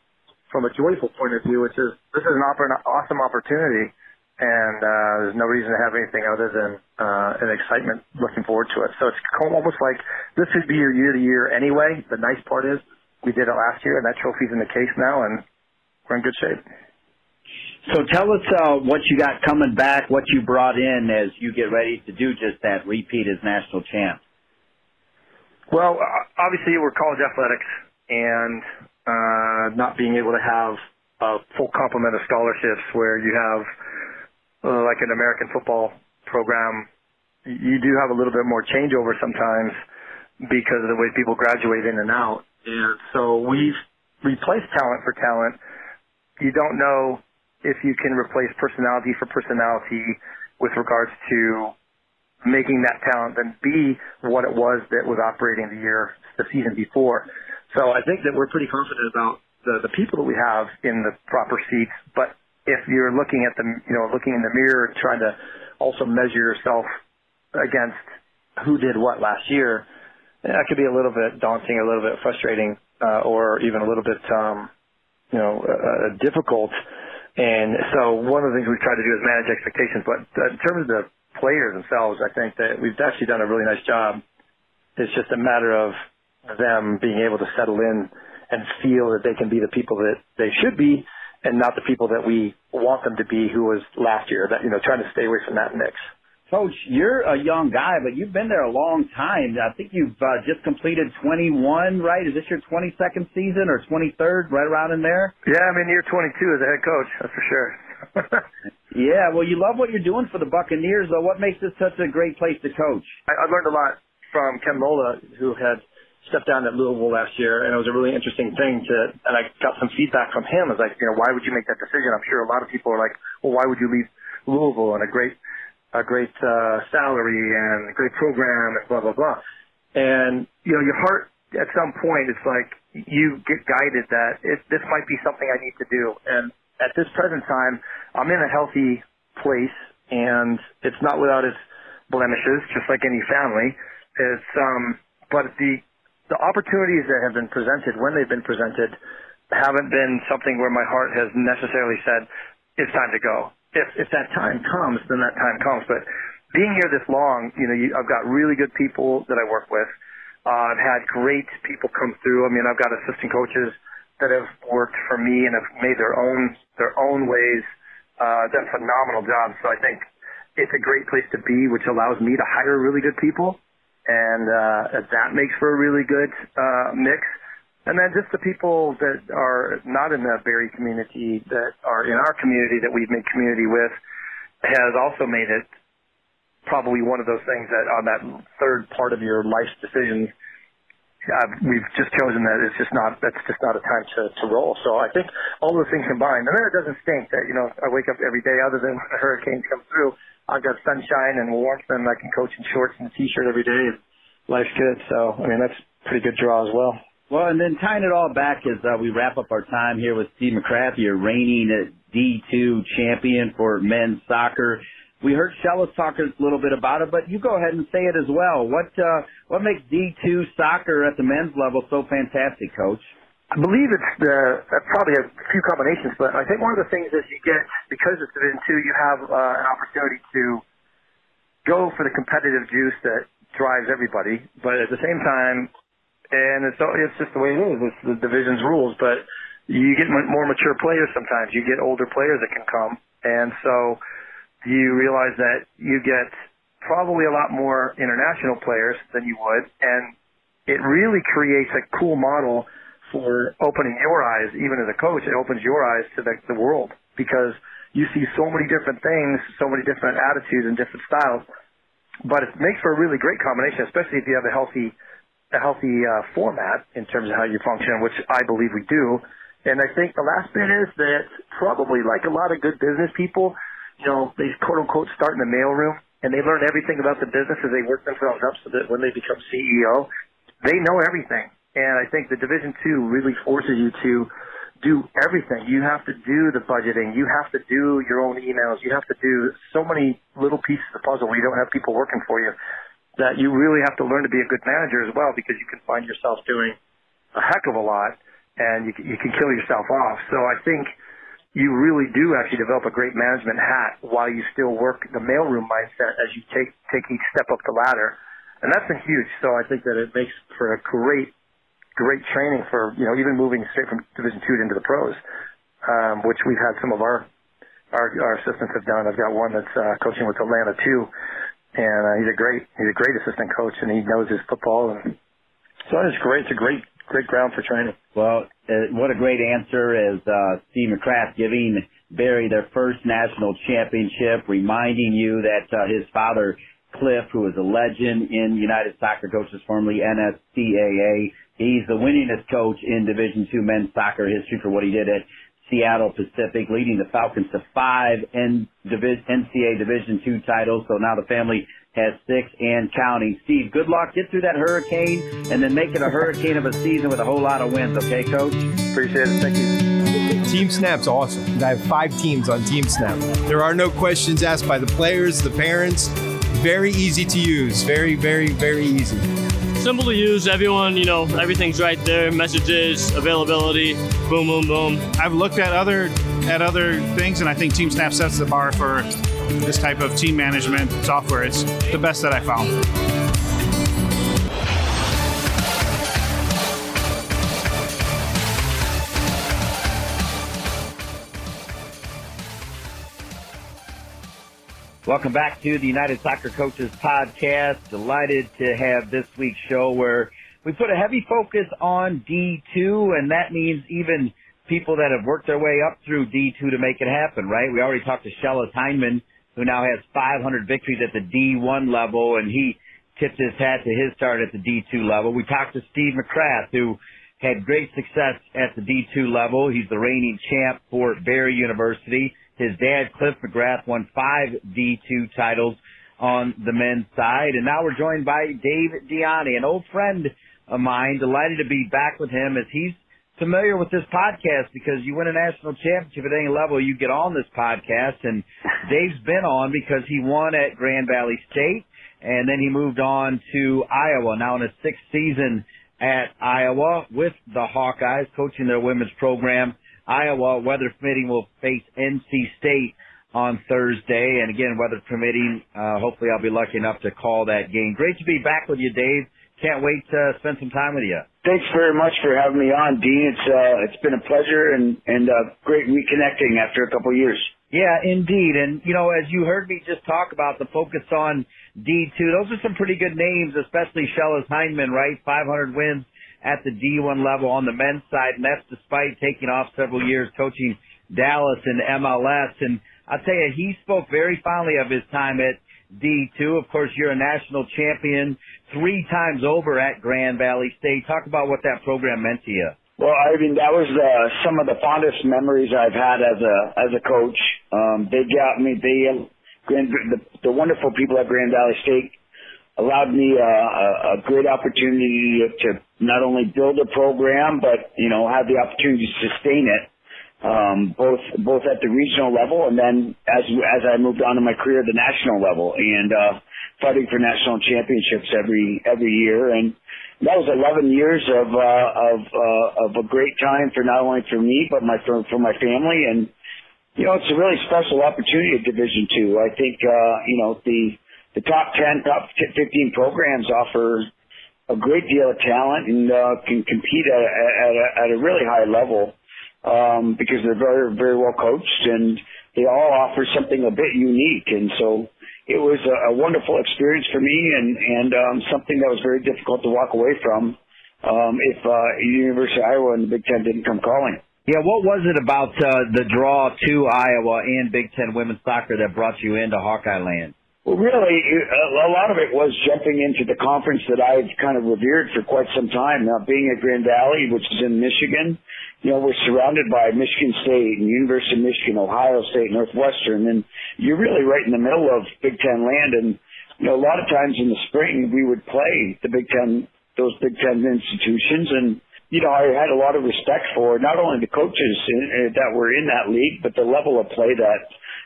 from a joyful point of view, which is this is an, awesome opportunity, and uh, there's no reason to have anything other than uh, an excitement looking forward to it. So it's almost like this would be your year to year anyway. The nice part is we did it last year, and that trophy's in the case now, and we're in good shape. So tell us uh, what you got coming back, what you brought in as you get ready to do just that, repeat as national champ. Well, obviously we're college athletics, and uh, not being able to have a full complement of scholarships where you have uh, like an American football program, you do have a little bit more changeover sometimes because of the way people graduate in and out. And so we've replaced talent for talent. You don't know if you can replace personality for personality with regards to making that talent then be what it was that was operating the year, the season before. So I think that we're pretty confident about the, the people that we have in the proper seats. But if you're looking at the, you know, looking in the mirror, trying to also measure yourself against who did what last year, that could be a little bit daunting, a little bit frustrating, uh, or even a little bit, um, you know, uh, difficult and so one of the things we've tried to do is manage expectations. But in terms of the players themselves, I think that we've actually done a really nice job. It's just a matter of them being able to settle in and feel that they can be the people that they should be and not the people that we want them to be who was last year. That, you know, trying to stay away from that mix. Coach, you're a young guy, but you've been there a long time. I think you've uh, just completed 21, right? Is this your 22nd season or 23rd, right around in there? Yeah, I'm in year 22 as a head coach, that's for sure. yeah, well, you love what you're doing for the Buccaneers, though. What makes this such a great place to coach? I, I learned a lot from Ken Lolla, who had stepped down at Louisville last year, and it was a really interesting thing to, and I got some feedback from him. I was like, you know, why would you make that decision? I'm sure a lot of people are like, well, why would you leave Louisville and a great a great uh, salary and a great program and blah blah blah. And you know, your heart at some point it's like you get guided that it, this might be something I need to do. And at this present time, I'm in a healthy place, and it's not without its blemishes, just like any family. It's um, but the the opportunities that have been presented when they've been presented haven't been something where my heart has necessarily said it's time to go if if that time comes, then that time comes. But being here this long, you know, you, I've got really good people that I work with. Uh, I've had great people come through. I mean, I've got assistant coaches that have worked for me and have made their own their own ways. Uh, done phenomenal jobs. So I think it's a great place to be, which allows me to hire really good people, and uh, that makes for a really good uh, mix. And then just the people that are not in the Barry community, that are in our community, that we've made community with, has also made it probably one of those things that on that third part of your life's decisions, uh, we've just chosen that it's just not, that's just not a time to, to roll. So I think all those things combined, and then it doesn't stink that, you know, I wake up every day other than when the hurricanes come through. I've got sunshine and warmth and I can coach in shorts and a t-shirt every day and life's good. So, I mean, that's pretty good draw as well. Well, and then tying it all back as uh, we wrap up our time here with Steve McCrath, your reigning D2 champion for men's soccer. We heard Schellas talk a little bit about it, but you go ahead and say it as well. What uh, what makes D2 soccer at the men's level so fantastic, Coach? I believe it's the uh, probably a few combinations, but I think one of the things is you get because it's Division Two, you have uh, an opportunity to go for the competitive juice that drives everybody, but at the same time, and it's it's just the way it is. It's the division's rules, but you get more mature players sometimes. You get older players that can come, and so you realize that you get probably a lot more international players than you would, and it really creates a cool model for opening your eyes, even as a coach. It opens your eyes to the, the world because you see so many different things, so many different attitudes and different styles. But it makes for a really great combination, especially if you have a healthy a healthy uh, format in terms of how you function, which I believe we do. And I think the last bit is that probably like a lot of good business people, you know, they quote unquote start in the mailroom and they learn everything about the business as they work themselves up so that when they become CEO, they know everything. And I think the Division Two really forces you to do everything. You have to do the budgeting. You have to do your own emails. You have to do so many little pieces of the puzzle where you don't have people working for you that you really have to learn to be a good manager as well because you can find yourself doing a heck of a lot and you, you can kill yourself off. So I think you really do actually develop a great management hat while you still work the mailroom mindset as you take take each step up the ladder, and that's been huge. So I think that it makes for a great great training for you know even moving straight from Division two into the pros, um, which we've had some of our our, our assistants have done. I've got one that's uh, coaching with Atlanta too, and uh, he's a great he's a great assistant coach, and he knows his football, and so it's great. It's a great great ground for training. Well, uh, what a great answer is uh, Steve McCrath giving Barry their first national championship, reminding you that uh, his father Cliff, who was a legend in United Soccer Coaches, formerly NSCAA, he's the winningest coach in Division Two men's soccer history for what he did at Seattle Pacific, leading the Falcons to five NCAA Division two titles. So now the family has six and counting. Steve, good luck. Get through that hurricane and then make it a hurricane of a season with a whole lot of wins. Okay, Coach? Appreciate it. Thank you. Team Snap's awesome. I have five teams on Team Snap. There are no questions asked by the players, the parents. Very easy to use. Very, very, very easy simple to use. Everyone, you know, everything's right there. Messages, availability, boom, boom, boom. I've looked at other at other things, and I think TeamSnap sets the bar for this type of team management software. It's the best that I found. Welcome back to the United Soccer Coaches Podcast. Delighted to have this week's show where we put a heavy focus on D2, and that means even people that have worked their way up through D2 to make it happen, right? We already talked to Schellas Hyndman, who now has 500 victories at the D1 level, and he tipped his hat to his start at the D2 level. We talked to Steve McCrath, who had great success at the D2 level. He's the reigning champ for Barry University. His dad, Cliff McCrath, won five D2 titles on the men's side. And now we're joined by Dave DiIanni, an old friend of mine. Delighted to be back with him as he's familiar with this podcast because you win a national championship at any level, you get on this podcast. And Dave's been on because he won at Grand Valley State and then he moved on to Iowa. Now in his sixth season at Iowa with the Hawkeyes, coaching their women's program. Iowa, weather permitting, will face NC State on Thursday. And again, weather permitting, uh, hopefully I'll be lucky enough to call that game. Great to be back with you, Dave. Can't wait to spend some time with you. Thanks very much for having me on, Dean. It's uh, it's been a pleasure and and uh, great reconnecting after a couple of years. Yeah, indeed. And you know, as you heard me just talk about the focus on D2, those are some pretty good names, especially Schellas Hyndman, right? 500 wins at the D1 level on the men's side, and that's despite taking off several years coaching Dallas and MLS. And I'll tell you, he spoke very fondly of his time at D2. Of course, you're a national champion three times over at Grand Valley State. Talk about what that program meant to you. Well, I mean, that was uh, some of the fondest memories I've had as a as a coach. Um, they got me. They the, the wonderful people at Grand Valley State allowed me uh, a, a great opportunity to not only build a program, but you know have the opportunity to sustain it um, both both at the regional level and then as as I moved on in my career, the national level, and uh, fighting for national championships every every year. And that was 11 years of uh, of uh, of a great time for not only for me but my for, for my family. And you know, it's a really special opportunity at Division Two. I think uh, you know the the top 10, top 15 programs offer a great deal of talent and uh, can compete at, at, a, at a really high level um, because they're very, very well coached and they all offer something a bit unique. And so it was a, a wonderful experience for me and, and um, something that was very difficult to walk away from um, if uh, University of Iowa and the Big Ten didn't come calling. Yeah, what was it about uh, the draw to Iowa and Big Ten women's soccer that brought you into Hawkeye Land? Well, really, uh, a lot of it was jumping into the conference that I've kind of revered for quite some time. Now, being at Grand Valley, which is in Michigan, you know, we're surrounded by Michigan State and University of Michigan, Ohio State, Northwestern, and you're really right in the middle of Big Ten land. And, you know, a lot of times in the spring, we would play the Big Ten, those Big Ten institutions. And, you know, I had a lot of respect for not only the coaches in, uh, that were in that league, but the level of play that,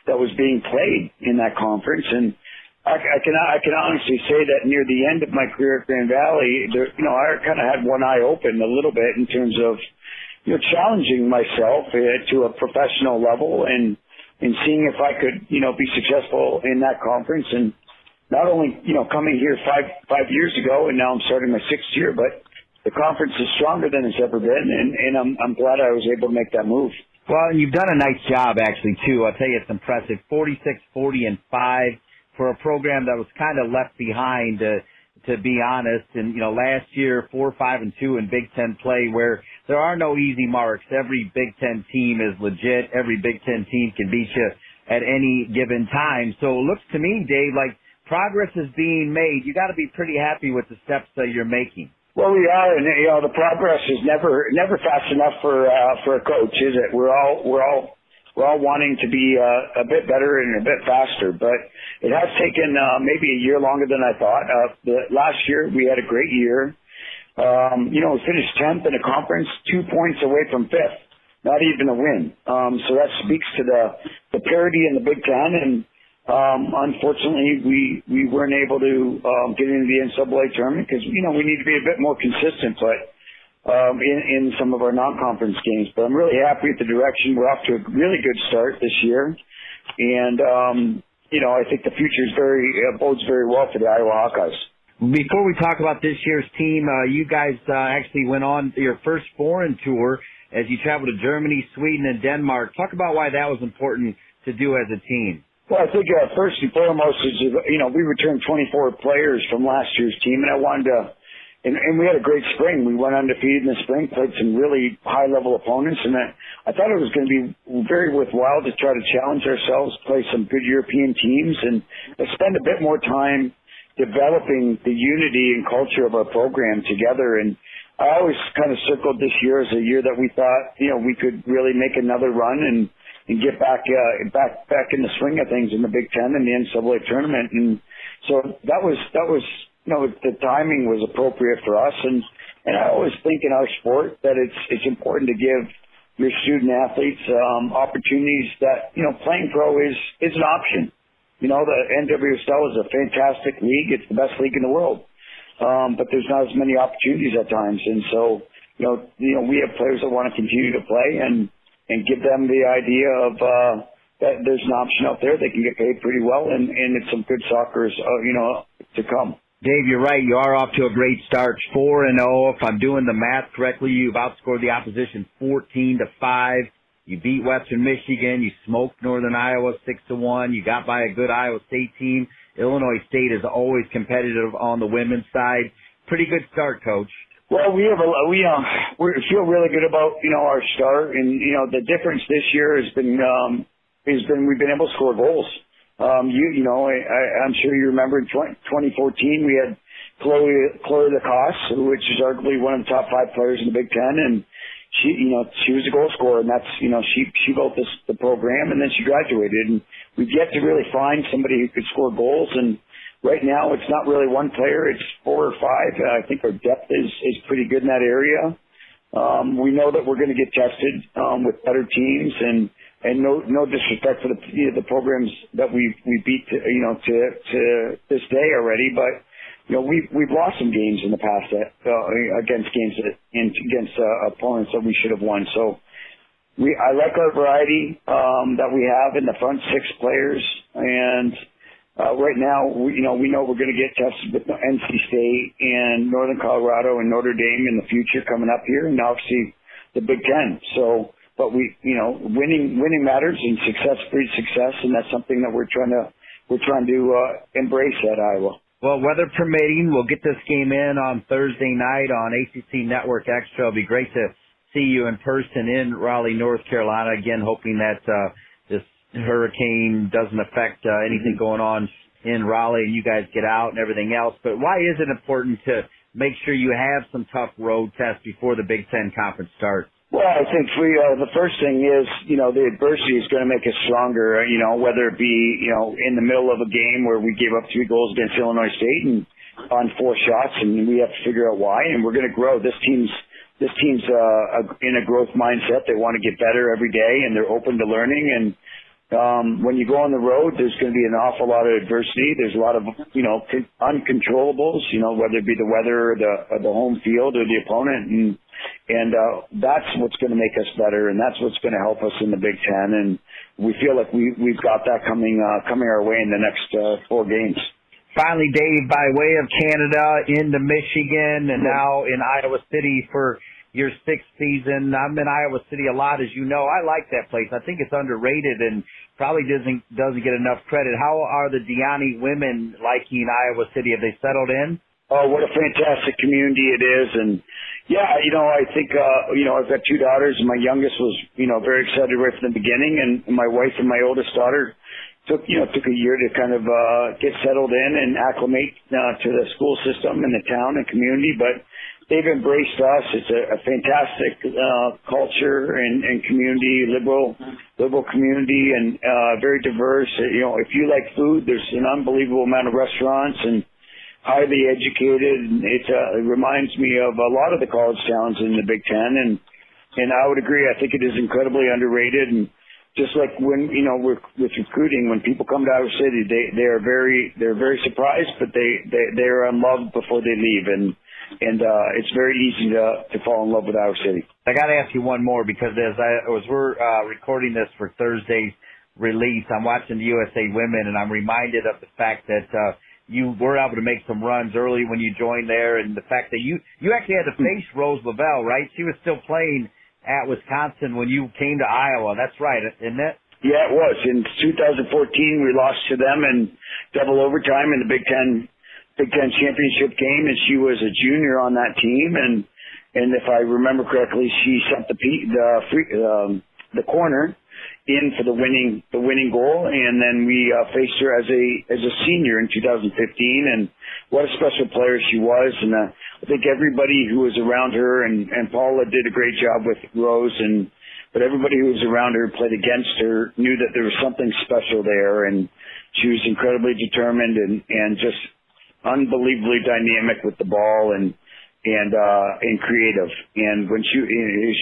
that was being played in that conference. And, I, I can I can honestly say that near the end of my career at Grand Valley, there, you know, I kind of had one eye open a little bit in terms of you know challenging myself uh, to a professional level and and seeing if I could you know be successful in that conference and not only you know coming here five five years ago and now I'm starting my sixth year, but the conference is stronger than it's ever been, and and I'm I'm glad I was able to make that move. Well, and you've done a nice job actually too. I'll tell you, it's impressive. Forty-six, forty, and five for a program that was kind of left behind, uh, to be honest. And, you know, last year, four, five, and two in Big Ten play where there are no easy marks. Every Big Ten team is legit. Every Big Ten team can beat you at any given time. So it looks to me, Dave, like progress is being made. You got to be pretty happy with the steps that you're making. Well, we are, and you know, the progress is never never fast enough for uh, for a coach, is it? We're all we're all we're all wanting to be uh, a bit better and a bit faster, but it has taken uh, maybe a year longer than I thought. Uh, the, last year we had a great year. Um, you know, we finished 10th in a conference, two points away from fifth, not even a win. Um, so that speaks to the, the parity in the Big Ten. And um, unfortunately, we, we weren't able to um, get into the NCAA tournament because, you know, we need to be a bit more consistent. But um, in, in some of our non-conference games. But I'm really happy with the direction. We're off to a really good start this year, and um, you know I think the future is very uh, bodes very well for the Iowa Hawkeyes. Before we talk about this year's team, uh, you guys uh, actually went on your first foreign tour as you traveled to Germany, Sweden, and Denmark. Talk about why that was important to do as a team. Well, I think uh, first and foremost is you know we returned 24 players from last year's team, and I wanted to and, and we had a great spring. We went undefeated in the spring, played some really high level opponents, and I, I thought it was going to be very worthwhile to try to challenge ourselves, play some good European teams, and spend a bit more time developing the unity and culture of our program together. And I always kind of circled this year as a year that we thought, you know, we could really make another run and and get back uh, back back in the swing of things in the Big Ten and the NCAA tournament. And so that was that was you know the timing was appropriate for us. And and I always think in our sport that it's it's important to give your student athletes um, opportunities that you know playing pro is is an option. You know the NWSL is a fantastic league; it's the best league in the world, um, but there's not as many opportunities at times, and so you know you know we have players that want to continue to play and and give them the idea of uh, that there's an option out there they can get paid pretty well and and it's some good soccer uh, you know to come. Dave, you're right. You are off to a great start. Four and zero. If I'm doing the math correctly, you've outscored the opposition 14 to five. You beat Western Michigan. You smoked Northern Iowa six to one. You got by a good Iowa State team. Illinois State is always competitive on the women's side. Pretty good start, coach. Well, we have a we uh we feel really good about you know our start, and you know the difference this year has been um has been we've been able to score goals. Um, you, you know, I, I'm sure you remember in 20, 2014 we had Chloe, Chloe Lacoste, which is arguably one of the top five players in the Big Ten, and she, you know, she was a goal scorer, and that's, you know, she she built this the program, and then she graduated, and we've yet to really find somebody who could score goals, and right now it's not really one player, it's four or five. I think our depth is is pretty good in that area. Um, we know that we're going to get tested um, with better teams, and and no no disrespect for the you know, the programs that we we beat to, you know to to this day already, but you know we've we've lost some games in the past that uh, against games that in, against uh, opponents that we should have won. So we I like our variety um, that we have in the front six players, and uh, right now we, you know we know we're going to get tested with NC State and Northern Colorado and Notre Dame in the future coming up here, and obviously the Big Ten. So but we, you know, winning winning matters and success breeds success, and that's something that we're trying to we're trying to uh, embrace at Iowa. Well, weather permitting, we'll get this game in on Thursday night on ACC Network Extra. It'll be great to see you in person in Raleigh, North Carolina. Again, hoping that uh, this hurricane doesn't affect uh, anything going on in Raleigh and you guys get out and everything else. But why is it important to make sure you have some tough road tests before the Big Ten conference starts? Well, I think we, uh, the first thing is, you know, the adversity is going to make us stronger, uh, you know, whether it be, you know, in the middle of a game where we gave up three goals against Illinois State and on four shots and we have to figure out why and we're going to grow. This team's, this team's, uh, in a growth mindset. They want to get better every day and they're open to learning and, um, when you go on the road, there's going to be an awful lot of adversity. There's a lot of, you know, uncontrollables, you know, whether it be the weather or the, or the home field or the opponent. And, and uh, that's what's going to make us better, and that's what's going to help us in the Big Ten. And we feel like we we've got that coming uh, coming our way in the next uh, four games. Finally, Dave, by way of Canada into Michigan, and now in Iowa City for your sixth season. I'm in Iowa City a lot, as you know. I like that place. I think it's underrated and probably doesn't doesn't get enough credit. How are the DiIanni women liking Iowa City? Have they settled in? Oh, what a fantastic community it is, and yeah, you know, I think, uh, you know, I've got two daughters and my youngest was, you know, very excited right from the beginning and my wife and my oldest daughter took, you know, took a year to kind of, uh, get settled in and acclimate, uh, to the school system and the town and community, but they've embraced us. It's a, a fantastic, uh, culture and, and community, liberal, liberal community and, uh, very diverse. You know, if you like food, there's an unbelievable amount of restaurants and, highly educated. It, uh, reminds me of a lot of the college towns in the Big Ten, and and I would agree. I think it is incredibly underrated, and just like when you know with, with recruiting, when people come to our city, they they are very they're very surprised, but they they they are in love before they leave, and and uh, it's very easy to to fall in love with our city. I got to ask you one more because as I as we're uh, recording this for Thursday's release, I'm watching the USA Women, and I'm reminded of the fact that. Uh, you were able to make some runs early when you joined there, and the fact that you you actually had to face Rose Lavelle, right? She was still playing at Wisconsin when you came to Iowa. That's right, isn't it? Yeah, it was. In 2014, we lost to them in double overtime in the Big Ten Big Ten championship game, and she was a junior on that team. And and if I remember correctly, she sent the the free, um, the corner in for the winning the winning goal, and then we uh, faced her as a as a senior in 2015, and what a special player she was, and uh, I think everybody who was around her and and Paula did a great job with Rose, and but everybody who was around her, played against her, knew that there was something special there, and she was incredibly determined and and just unbelievably dynamic with the ball and and uh and creative. And when she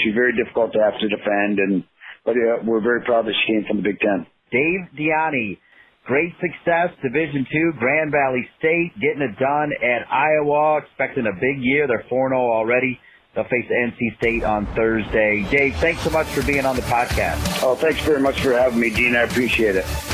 she's very difficult to have to defend, and but uh, we're very proud that she came from the Big Ten. Dave DiIanni, great success, Division Two, Grand Valley State, getting it done at Iowa, expecting a big year. They're 4-0 already. They'll face NC State on Thursday. Dave, thanks so much for being on the podcast. Oh, thanks very much for having me, Dean. I appreciate it.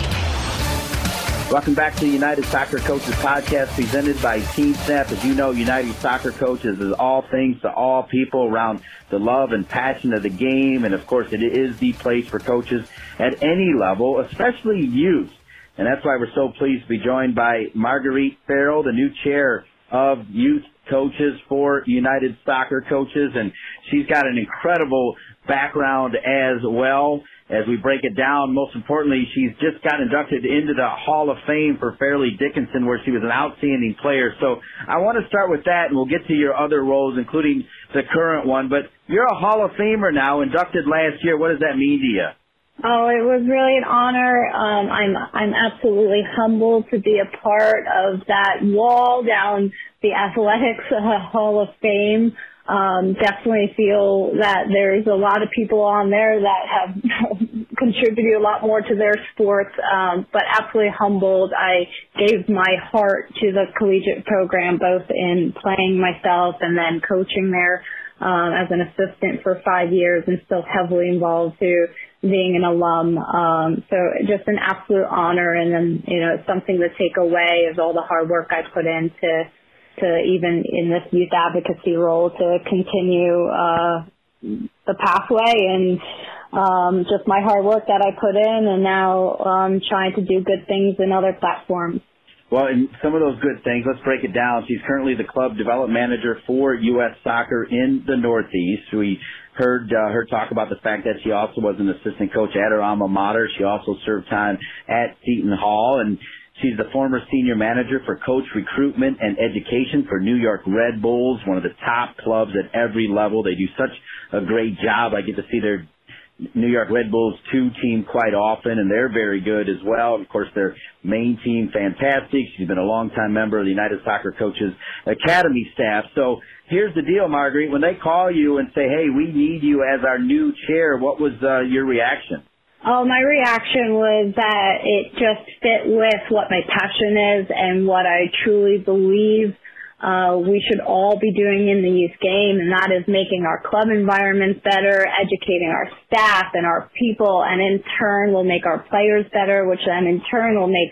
Welcome back to the United Soccer Coaches Podcast presented by Team Snap. As you know, United Soccer Coaches is all things to all people around the love and passion of the game. And of course, it is the place for coaches at any level, especially youth. And that's why we're so pleased to be joined by Marguerite Farrell, the new chair of youth coaches for United Soccer Coaches. And she's got an incredible background as well as we break it down. Most importantly, she's just got inducted into the Hall of Fame for Fairleigh Dickinson, where she was an outstanding player. So I want to start with that, and we'll get to your other roles, including the current one. But you're a Hall of Famer now, inducted last year. What does that mean to you? Oh, it was really an honor. Um, I'm I'm absolutely humbled to be a part of that wall down the Athletics uh, Hall of Fame um, definitely feel that there's a lot of people on there that have contributed a lot more to their sports, um, but absolutely humbled. I gave my heart to the collegiate program, both in playing myself and then coaching there um, as an assistant for five years and still heavily involved to being an alum. Um, so just an absolute honor and then, you know, something to take away is all the hard work I put into to even in this youth advocacy role to continue uh, the pathway and um, just my hard work that I put in, and now um, trying to do good things in other platforms. Well, and some of those good things, let's break it down. She's currently the club development manager for U.S. Soccer in the Northeast. We heard uh, her talk about the fact that she also was an assistant coach at her alma mater. She also served time at Seton Hall, and She's the former senior manager for coach recruitment and education for New York Red Bulls, one of the top clubs at every level. They do such a great job. I get to see their New York Red Bulls 2 team quite often, and they're very good as well. Of course, their main team, fantastic. She's been a longtime member of the United Soccer Coaches Academy staff. So here's the deal, Marguerite. When they call you and say, hey, we need you as our new chair, what was uh, your reaction? Oh, my reaction was that it just fit with what my passion is and what I truly believe uh, we should all be doing in the youth game, and that is making our club environments better, educating our staff and our people, and in turn will make our players better, which then in turn will make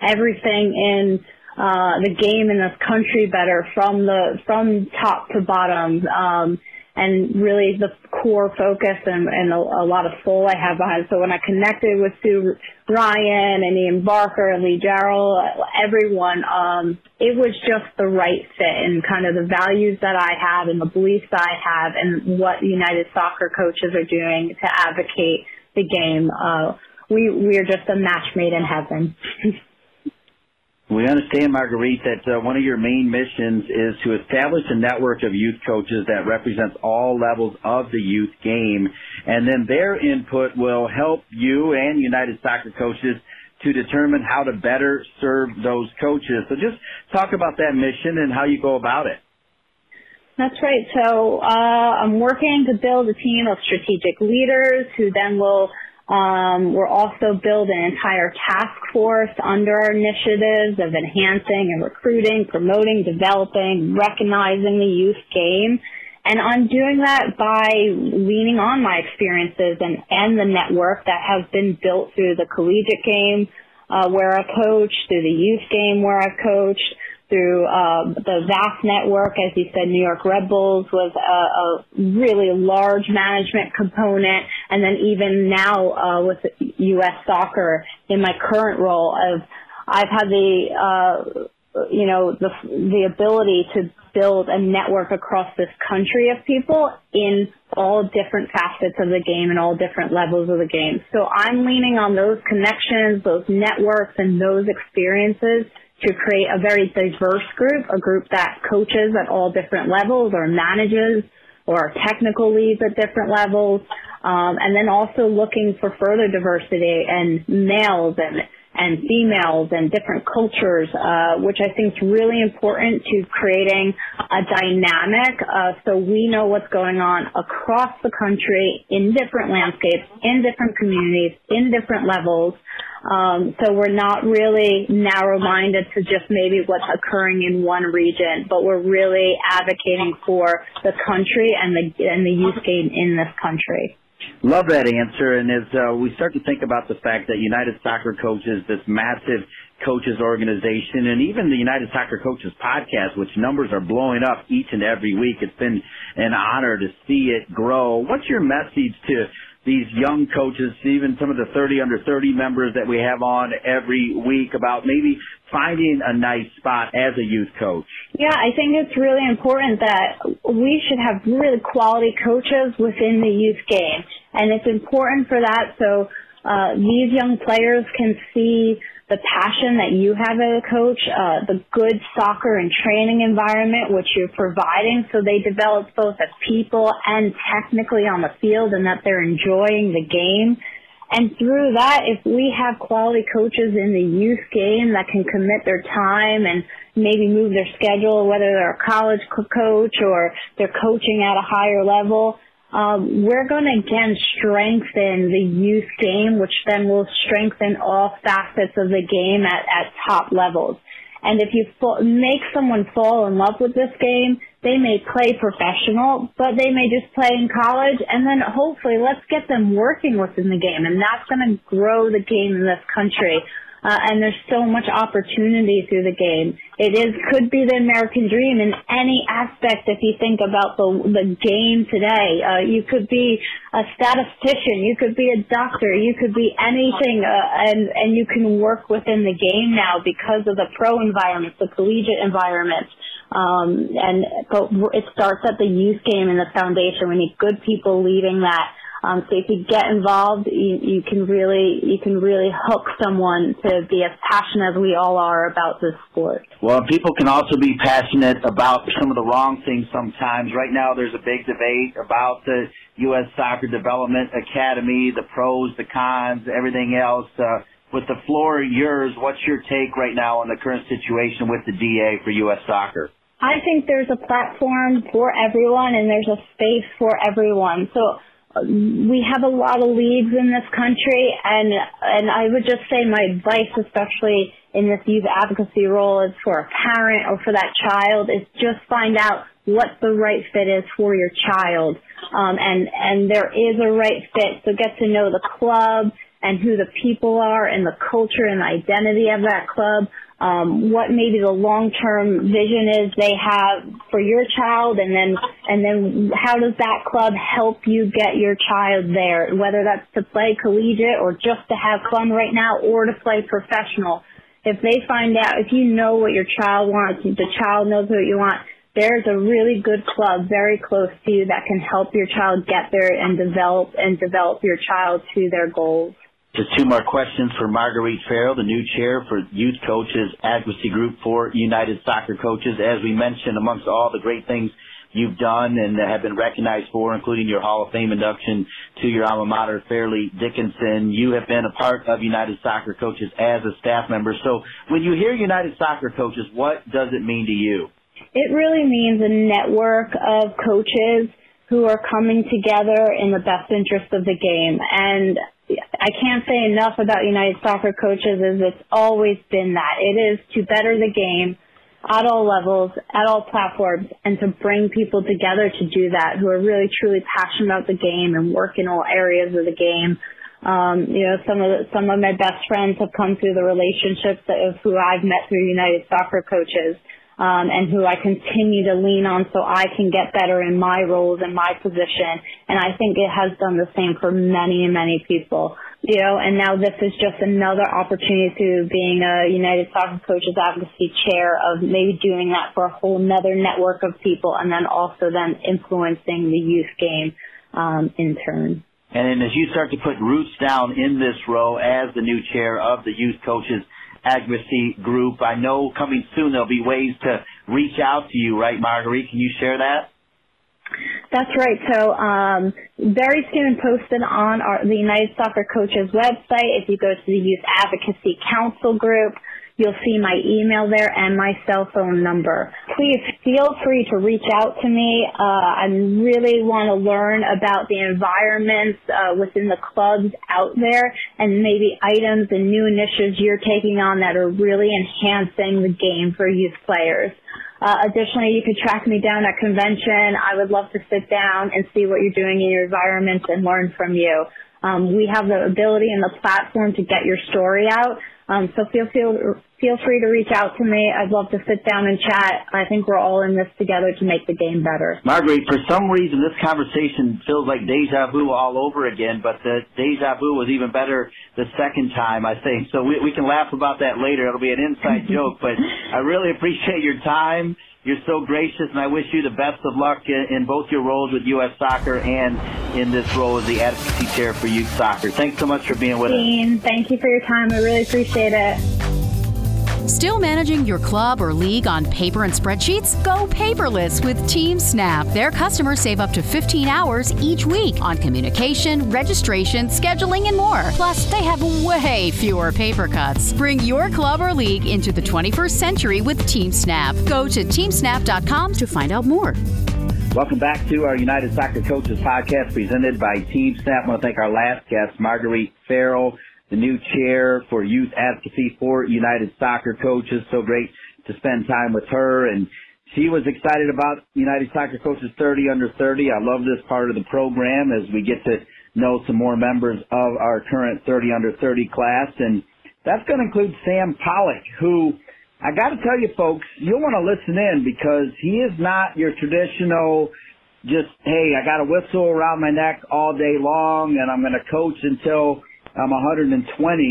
everything in uh, the game in this country better from the from top to bottom. Um, and really the core focus and, and a, a, lot of soul I have behind. So when I connected with Sue Ryan and Ian Barker and Lee Jarrell, everyone, um, it was just the right fit and kind of the values that I have and the beliefs I have and what United Soccer coaches are doing to advocate the game. Uh, we, we are just a match made in heaven. We understand, Marguerite, that uh, one of your main missions is to establish a network of youth coaches that represents all levels of the youth game, and then their input will help you and United Soccer coaches to determine how to better serve those coaches. So just talk about that mission and how you go about it. That's right. So uh, I'm working to build a team of strategic leaders who then will um, we're also building an entire task force under our initiatives of enhancing and recruiting, promoting, developing, recognizing the youth game. And I'm doing that by leaning on my experiences and, and the network that has been built through the collegiate game, uh, where I coached, through the youth game where I've coached, through uh, the vast network. As you said, New York Red Bulls was a, a really large management component, and then even now uh, with U.S. Soccer in my current role, of I've had the uh, you know, the, the ability to build a network across this country of people in all different facets of the game and all different levels of the game. So I'm leaning on those connections, those networks, and those experiences to create a very diverse group, a group that coaches at all different levels or manages or technical leads at different levels, um, and then also looking for further diversity and males and and females and different cultures, uh, which I think is really important to creating a dynamic uh, so we know what's going on across the country in different landscapes, in different communities, in different levels. Um, so we're not really narrow-minded to just maybe what's occurring in one region, but we're really advocating for the country and the and the youth game in this country. Love that answer. And as uh, we start to think about the fact that United Soccer Coaches, this massive coaches organization, and even the United Soccer Coaches podcast, which numbers are blowing up each and every week, it's been an honor to see it grow. What's your message to these young coaches, even some of the 30 under 30 members that we have on every week about maybe finding a nice spot as a youth coach? Yeah, I think it's really important that we should have really quality coaches within the youth game. And it's important for that so uh, these young players can see the passion that you have as a coach, uh, the good soccer and training environment which you're providing so they develop both as people and technically on the field and that they're enjoying the game. And through that, if we have quality coaches in the youth game that can commit their time and maybe move their schedule, whether they're a college coach or they're coaching at a higher level, um, we're going to again strengthen the youth game, which then will strengthen all facets of the game at, at top levels. And if you make someone fall in love with this game, they may play professional, but they may just play in college, and then hopefully let's get them working within the game, and that's going to grow the game in this country uh, and there's so much opportunity through the game. It is could be the American dream in any aspect. If you think about the the game today, uh, you could be a statistician, you could be a doctor, you could be anything, uh, and and you can work within the game now because of the pro environment, the collegiate environment. Um, and but it starts at the youth game and the foundation. We need good people leading that. Um, so if you get involved, you, you can really you can really hook someone to be as passionate as we all are about this sport. Well, people can also be passionate about some of the wrong things sometimes. Right now, there's a big debate about the U.S. Soccer Development Academy, the pros, the cons, everything else. Uh, with the floor yours, what's your take right now on the current situation with the DA for U.S. Soccer? I think there's a platform for everyone and there's a space for everyone. So we have a lot of leagues in this country and and I would just say my advice especially in this youth advocacy role is for a parent or for that child is just find out what the right fit is for your child. Um, and and there is a right fit so get to know the club and who the people are and the culture and identity of that club um, what maybe the long-term vision is they have for your child, and then and then how does that club help you get your child there, whether that's to play collegiate or just to have fun right now, or to play professional. If they find out, if you know what your child wants, the child knows what you want. There's a really good club very close to you that can help your child get there and develop and develop your child to their goals. Just two more questions for Marguerite Farrell, the new chair for Youth Coaches Advocacy Group for United Soccer Coaches. As we mentioned, amongst all the great things you've done and have been recognized for, including your Hall of Fame induction to your alma mater, Fairleigh Dickinson. You have been a part of United Soccer Coaches as a staff member. So when you hear United Soccer Coaches, what does it mean to you? It really means a network of coaches who are coming together in the best interest of the game. And I can't say enough about United Soccer Coaches is it's always been that. It is to better the game at all levels, at all platforms, and to bring people together to do that who are really truly passionate about the game and work in all areas of the game. Um, you know, some of the, some of my best friends have come through the relationships of who I've met through United Soccer Coaches. Um, and who I continue to lean on so I can get better in my roles and my position. And I think it has done the same for many, many people. You know, and now this is just another opportunity to being a United Soccer Coaches Advocacy Chair of maybe doing that for a whole another network of people and then also then influencing the youth game um, in turn. And then as you start to put roots down in this role as the new chair of the youth coaches advocacy group. I know coming soon there'll be ways to reach out to you, right, Marguerite? Can you share that? That's right. So um, very soon posted on our, the United Soccer Coaches website. If you go to the Youth Advocacy Council group, You'll see my email there and my cell phone number. Please feel free to reach out to me. Uh, I really want to learn about the environments uh, within the clubs out there and maybe items and new initiatives you're taking on that are really enhancing the game for youth players. Uh, additionally, you could track me down at convention. I would love to sit down and see what you're doing in your environment and learn from you. Um, we have the ability and the platform to get your story out. Um, so feel, feel feel free to reach out to me. I'd love to sit down and chat. I think we're all in this together to make the game better. Marguerite, for some reason, this conversation feels like deja vu all over again, but the deja vu was even better the second time, I think. So we, we can laugh about that later. It'll be an inside joke, but I really appreciate your time. You're so gracious, and I wish you the best of luck in, in both your roles with U.S. Soccer and in this role as the advocacy chair for youth soccer. Thanks so much for being with Dean, us. Thank you for your time. I really appreciate it. Still managing your club or league on paper and spreadsheets? Go paperless with Team Snap. Their customers save up to 15 hours each week on communication, registration, scheduling, and more. Plus, they have way fewer paper cuts. Bring your club or league into the 21st century with Team Snap. Go to teamsnap.com to find out more. Welcome back to our United Soccer Coaches podcast presented by Team Snap. I want to thank our last guest, Marguerite Farrell the new chair for youth advocacy for United Soccer Coaches. So great to spend time with her and she was excited about United Soccer Coaches 30 under 30. I love this part of the program as we get to know some more members of our current 30 under 30 class and that's going to include Sam Pollock who I got to tell you folks, you'll want to listen in because he is not your traditional just, hey, I got a whistle around my neck all day long and I'm going to coach until I'm 120.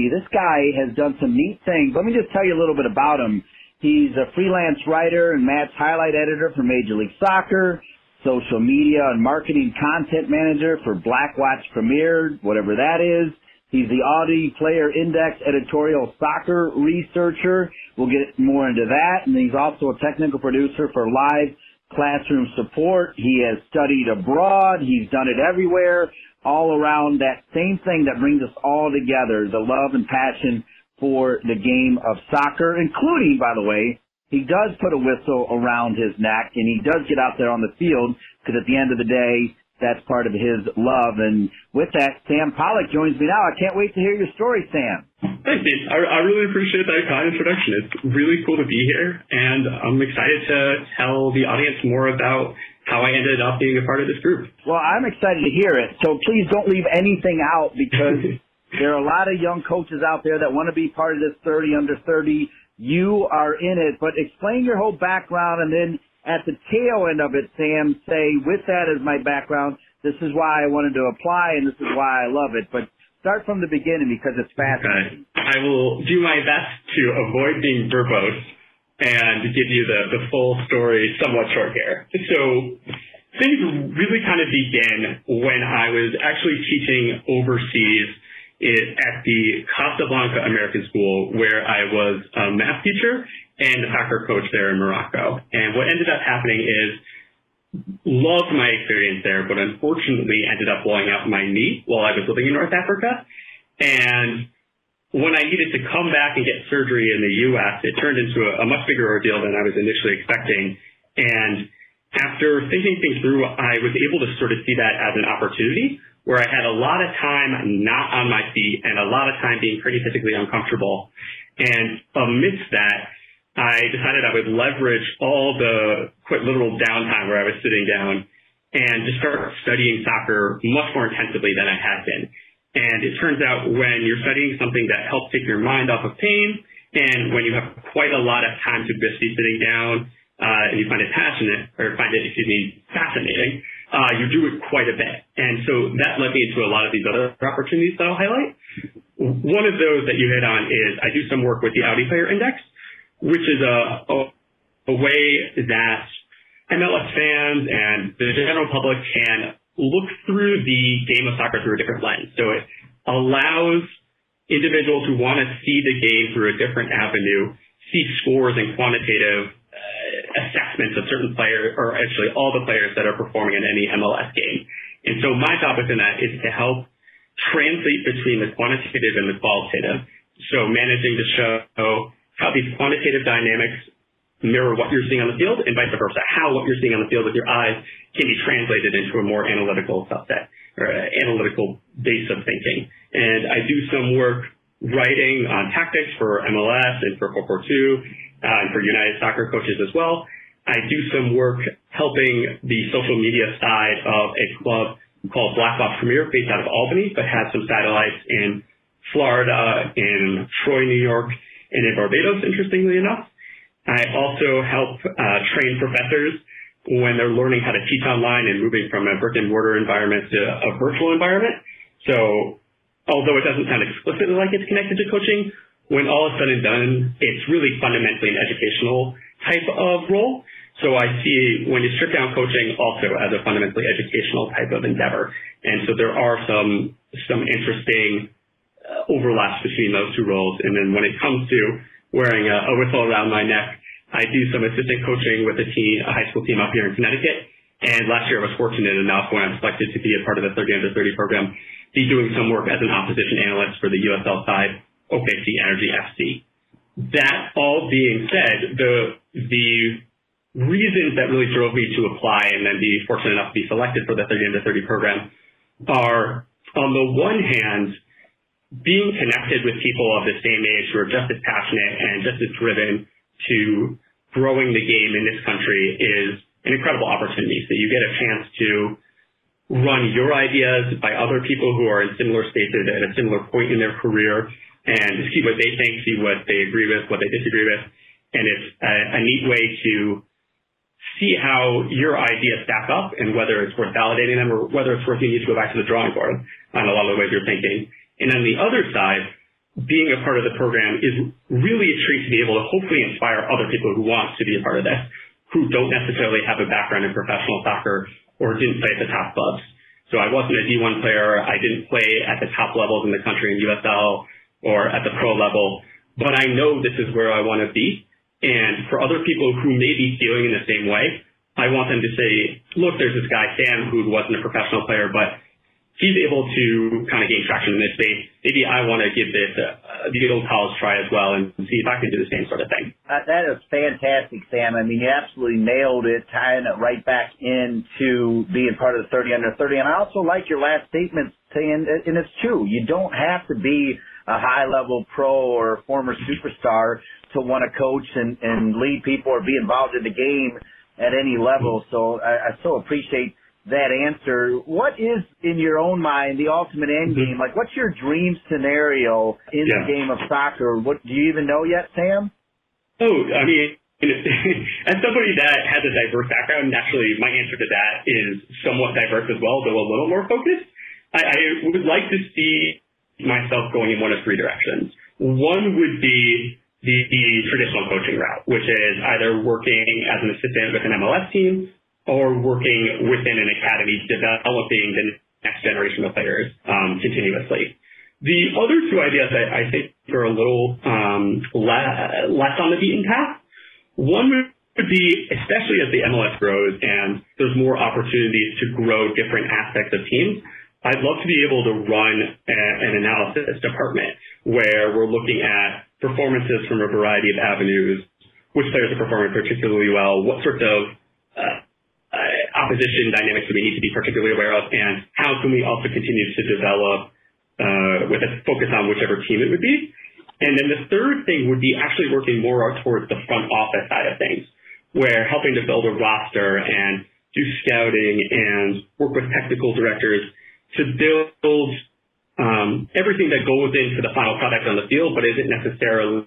This guy has done some neat things. Let me just tell you a little bit about him. He's a freelance writer and match highlight editor for Major League Soccer, social media and marketing content manager for Blackwatch Premier, whatever that is. He's the Audi Player Index editorial soccer researcher. We'll get more into that. And he's also a technical producer for live classroom support. He has studied abroad. He's done it everywhere all around that same thing that brings us all together, the love and passion for the game of soccer, including, by the way, he does put a whistle around his neck and he does get out there on the field because at the end of the day, that's part of his love. And with that, Sam Pollock joins me now. I can't wait to hear your story, Sam. Thanks, Steve. I, I really appreciate that kind introduction. It's really cool to be here, and I'm excited to tell the audience more about how I ended up being a part of this group. Well, I'm excited to hear it. So please don't leave anything out because there are a lot of young coaches out there that want to be part of this 30 under 30. You are in it, but explain your whole background and then at the tail end of it, Sam, say, with that as my background, this is why I wanted to apply and this is why I love it. But start from the beginning because it's fascinating. Okay. I will do my best to avoid being verbose and give you the, the full story somewhat short here. So things really kind of began when I was actually teaching overseas at the Casablanca American School where I was a math teacher and a soccer coach there in Morocco. And what ended up happening is loved my experience there, but unfortunately ended up blowing out my knee while I was living in North Africa. And when I needed to come back and get surgery in the U.S., it turned into a, a much bigger ordeal than I was initially expecting. And after thinking things through, I was able to sort of see that as an opportunity where I had a lot of time not on my feet and a lot of time being pretty physically uncomfortable. And amidst that, I decided I would leverage all the quite literal downtime where I was sitting down and just start studying soccer much more intensively than I had been. And it turns out when you're studying something that helps take your mind off of pain And when you have quite a lot of time to just be sitting down uh, and you find it passionate, or find it, excuse me, fascinating, uh, you do it quite a bit. And so that led me into a lot of these other opportunities that I'll highlight. One of those that you hit on is I do some work with the Audi Player Index, which is a, a, a way that MLS fans and the general public can look through the game of soccer through a different lens. So it allows individuals who want to see the game through a different avenue see scores and quantitative uh, assessments of certain players, or actually all the players that are performing in any MLS game. And so my job within that is to help translate between the quantitative and the qualitative. So managing to show how these quantitative dynamics mirror what you're seeing on the field and vice versa, how what you're seeing on the field with your eyes can be translated into a more analytical subset or analytical base of thinking. And I do some work writing on tactics for MLS and for 442 uh, and for United Soccer coaches as well. I do some work helping the social media side of a club called Black Box Premier based out of Albany, but has some satellites in Florida, in Troy, New York, and in Barbados, interestingly enough. I also help uh, train professors when they're learning how to teach online and moving from a brick and mortar environment to a virtual environment. So although it doesn't sound explicitly like it's connected to coaching, when all is said and done, it's really fundamentally an educational type of role. So I see when you strip down coaching also as a fundamentally educational type of endeavor. And so there are some some interesting uh, overlaps between those two roles. And then when it comes to wearing a, a whistle around my neck, I do some assistant coaching with a team, a high school team up here in Connecticut. And last year I was fortunate enough when I was selected to be a part of the 30 under 30 program, be doing some work as an opposition analyst for the USL side, OKC Energy FC. That all being said, the, the reasons that really drove me to apply and then be fortunate enough to be selected for the 30 under 30 program are on the one hand, being connected with people of the same age who are just as passionate and just as driven to growing the game in this country is an incredible opportunity. So you get a chance to run your ideas by other people who are in similar spaces at a similar point in their career and see what they think, see what they agree with, what they disagree with. And it's a, a neat way to see how your ideas stack up and whether it's worth validating them or whether it's worth you need to go back to the drawing board on a lot of the ways you're thinking. And on the other side, being a part of the program is really a treat to be able to hopefully inspire other people who want to be a part of this, who don't necessarily have a background in professional soccer or didn't play at the top clubs. So I wasn't a D1 player. I didn't play at the top levels in the country in USL or at the pro level, but I know this is where I want to be. And for other people who may be feeling in the same way, I want them to say, look, there's this guy, Sam, who wasn't a professional player, but he's able to kind of gain traction in this space. Maybe I want to give this a good old college try as well and see if I can do the same sort of thing. Uh, that is fantastic, Sam. I mean, you absolutely nailed it, tying it right back into being part of the 30 under 30. And I also like your last statement saying, and it's true, you don't have to be a high level pro or former superstar to want to coach and, and lead people or be involved in the game at any level. So I, I so appreciate that answer. What is in your own mind the ultimate end mm-hmm. game? Like, what's your dream scenario in yeah. the game of soccer? What do you even know yet, Sam? Oh, I mean, as somebody that has a diverse background, naturally, my answer to that is somewhat diverse as well, though a little more focused. I, I would like to see myself going in one of three directions. One would be the, the traditional coaching route, which is either working as an assistant with an MLS team or working within an academy developing the next generation of players um, continuously. The other two ideas that I think are a little um, le- less on the beaten path. One would be, especially as the MLS grows and there's more opportunities to grow different aspects of teams, I'd love to be able to run a, an analysis department where we're looking at performances from a variety of avenues, which players are performing particularly well, what sorts of uh, uh, opposition dynamics that we need to be particularly aware of, and how can we also continue to develop uh, with a focus on whichever team it would be. And then the third thing would be actually working more towards the front office side of things, where helping to build a roster and do scouting and work with technical directors to build um, everything that goes into the final product on the field, but isn't necessarily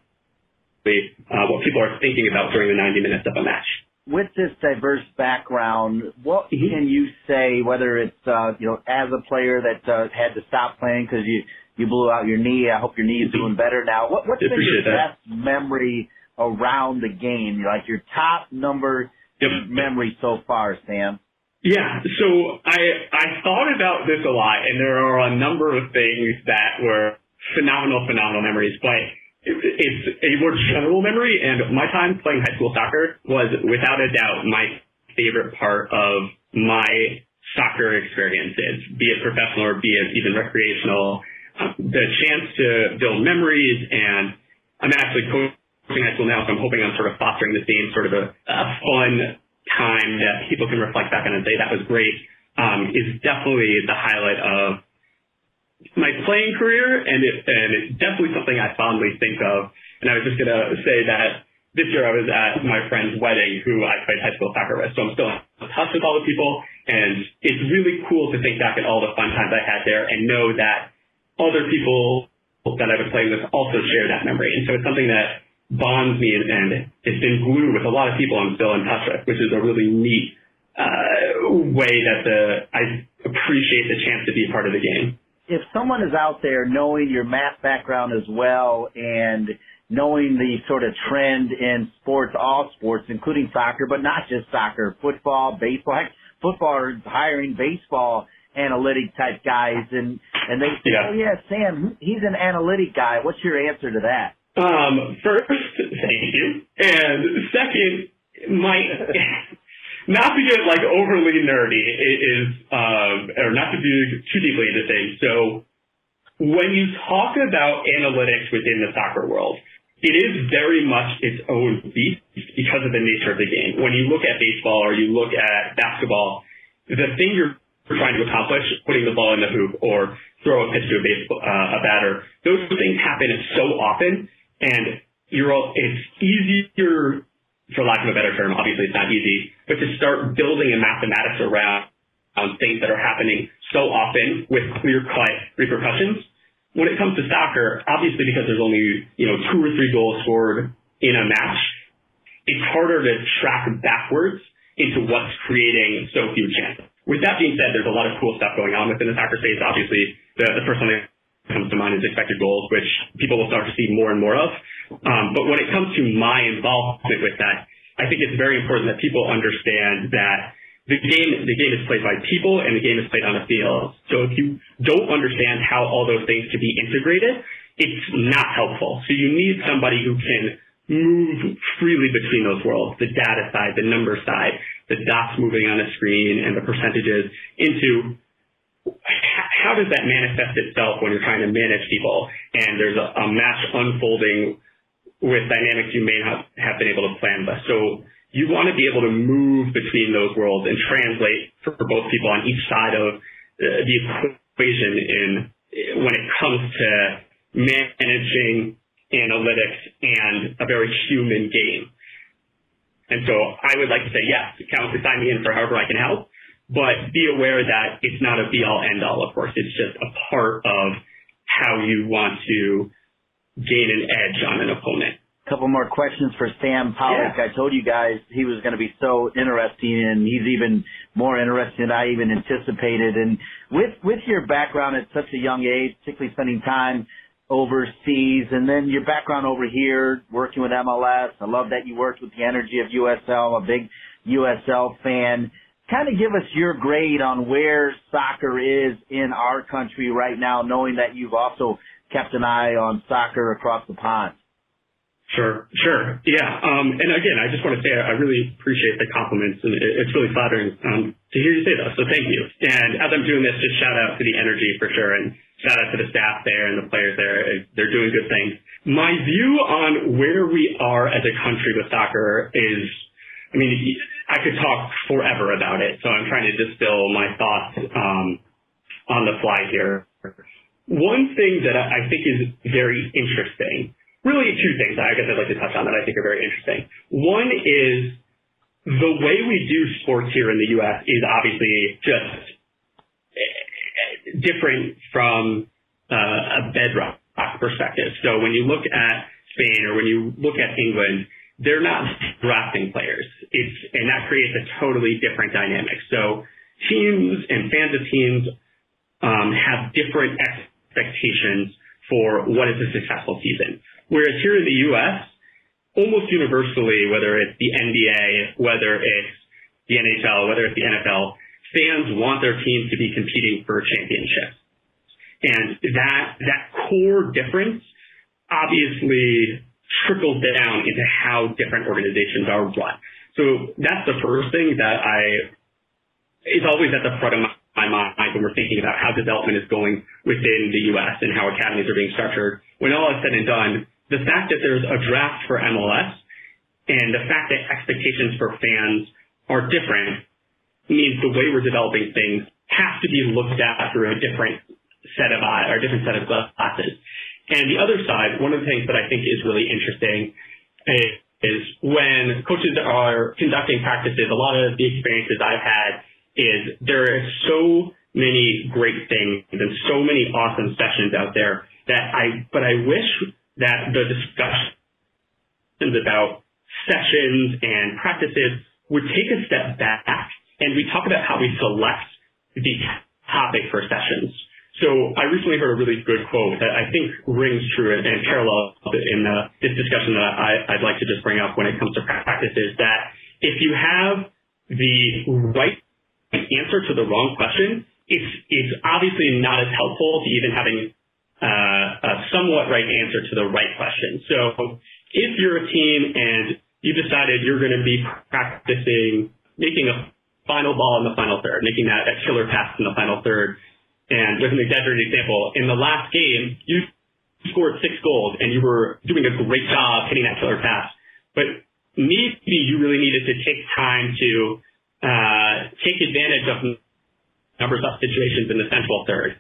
uh, what people are thinking about during the 90 minutes of a match. With this diverse background, what Mm-hmm. can you say? Whether it's uh, you know as a player that uh, had to stop playing because you you blew out your knee. I hope your knee is doing better now. What, what's been your Mm-hmm. That. best memory around the game? Like your top number memory so far, Sam? Yeah, so I I thought about this a lot, and there are a number of things that were phenomenal, phenomenal memories. But it's a more general memory, and my time playing high school soccer was without a doubt my favorite part of my soccer experiences, be it professional or be it even recreational. The chance to build memories, and I'm actually coaching high school now, so I'm hoping I'm sort of fostering the same sort of a, a fun time that people can reflect back on and say that was great um, is definitely the highlight of my playing career, and it and it's definitely something I fondly think of. And I was just gonna say that this year I was at my friend's wedding, who I played high school soccer with, so I'm still in touch with all the people, and it's really cool to think back at all the fun times I had there and know that other people that I was playing with also share that memory. And so it's something that bonds me and, and it's been glue with a lot of people I'm still in touch with, which is a really neat uh, way that the I appreciate the chance to be a part of the game. If someone is out there knowing your math background as well and knowing the sort of trend in sports, all sports, including soccer, but not just soccer, football, baseball, heck, football are hiring baseball analytic type guys and, and they say, Yeah. oh yeah, Sam, he's an analytic guy. What's your answer to that? Um, first, thank you, and second, my not to get like overly nerdy is um, or not to be too deeply into things. So when you talk about analytics within the soccer world, it is very much its own beast because of the nature of the game. When you look at baseball or you look at basketball, the thing you're trying to accomplish, putting the ball in the hoop or throw a pitch to a baseball, uh, a batter, those things happen so often, and you're all, it's easier, for lack of a better term, obviously it's not easy, but to start building a mathematics around um, things that are happening so often with clear-cut repercussions. When it comes to soccer, obviously because there's only, you know, two or three goals scored in a match, it's harder to track backwards into what's creating so few chances. With that being said, there's a lot of cool stuff going on within the soccer space. Obviously, the, the first one that comes to mind is expected goals, which people will start to see more and more of. Um, but when it comes to my involvement with that, I think it's very important that people understand that the game the game is played by people and the game is played on a field. So if you don't understand how all those things can be integrated, it's not helpful. So you need somebody who can move freely between those worlds, the data side, the number side, the dots moving on a screen and the percentages into how does that manifest itself when you're trying to manage people and there's a, a match unfolding with dynamics you may not have been able to plan with. So you want to be able to move between those worlds and translate for both people on each side of uh, the equation in when it comes to managing analytics and a very human game. And so I would like to say, yes, count to sign me in for however I can help, but be aware that it's not a be all end all, of course. It's just a part of how you want to gain an edge on an opponent. A couple more questions for Sam Pollock. I told you guys he was going to be so interesting, and he's even more interesting than I even anticipated. And with with your background at such a young age, particularly spending time overseas, and then your background over here working with MLS. I love that you worked with the energy of USL. A big USL fan. Kind of give us your grade on where soccer is in our country right now, knowing that you've also kept an eye on soccer across the pond. Sure, sure. Yeah. Um, and again, I just want to say I really appreciate the compliments and it's really flattering um, to hear you say those. So thank you. And as I'm doing this, just shout out to the energy for sure and shout out to the staff there and the players there. They're doing good things. My view on where we are as a country with soccer is, I mean, I could talk forever about it. So I'm trying to distill my thoughts um, on the fly here. One thing that I think is very interesting really two things I guess I'd like to touch on that I think are very interesting. One is the way we do sports here in the U.S. is obviously just different from uh, a bedrock perspective. So when you look at Spain or when you look at England, they're not drafting players. It's and that creates a totally different dynamic. So teams and fans of teams um, have different expectations for what is a successful season. Whereas here in the U.S., almost universally, whether it's the NBA, whether it's the NHL, whether it's the NFL, fans want their teams to be competing for championships. And that, that core difference obviously trickles down into how different organizations are run. So that's the first thing that I is always at the front of my mind when we're thinking about how development is going within the U.S. and how academies are being structured. When all is said and done, the fact that there's a draft for MLS and the fact that expectations for fans are different means the way we're developing things has to be looked at through a different set of eyes or a different set of glasses. And the other side, one of the things that I think is really interesting is, is when coaches are conducting practices, a lot of the experiences I've had is there are so many great things and so many awesome sessions out there that I, but I wish that the discussions about sessions and practices would take a step back and we talk about how we select the topic for sessions. So I recently heard a really good quote that I think rings true and, parallels in the, this discussion that I, I'd like to just bring up when it comes to practices that if you have the right answer to the wrong question, it's, it's obviously not as helpful to even having uh, a somewhat right answer to the right question. So if you're a team and you decided you're going to be practicing making a final ball in the final third, making that, killer pass in the final third, and with an exaggerated example, in the last game, you scored six goals and you were doing a great job hitting that killer pass. But maybe you really needed to take time to uh, take advantage of numbers up situations in the central third.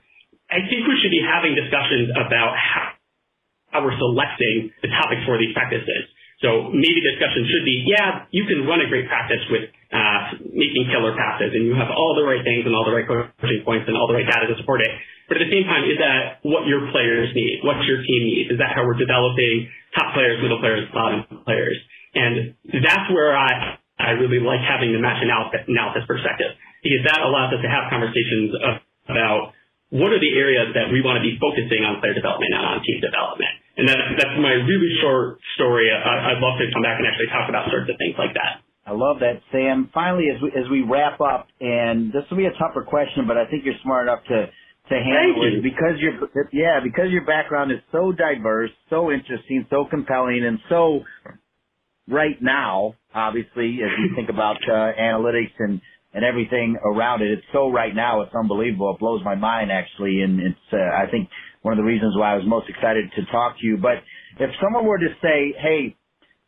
I think we should be having discussions about how, how we're selecting the topics for these practices. So maybe discussion should be, yeah, you can run a great practice with uh, making killer passes and you have all the right things and all the right coaching points and all the right data to support it. But at the same time, is that what your players need? What your team needs? Is that how we're developing top players, middle players, bottom players? And that's where I, I really like having the match analysis, perspective because that allows us to have conversations about what are the areas that we want to be focusing on player development and on team development. And that, that's my really short story. I, I'd love to come back and actually talk about sorts of things like that. I love that, Sam. Finally, as we as we wrap up, and this will be a tougher question, but I think you're smart enough to to handle Thank it because your yeah because your background is so diverse, so interesting, so compelling, and so right now, obviously, as you think about uh, analytics and and everything around it, it's so right now, it's unbelievable. It blows my mind actually, and it's uh, I think one of the reasons why I was most excited to talk to you. But if someone were to say, hey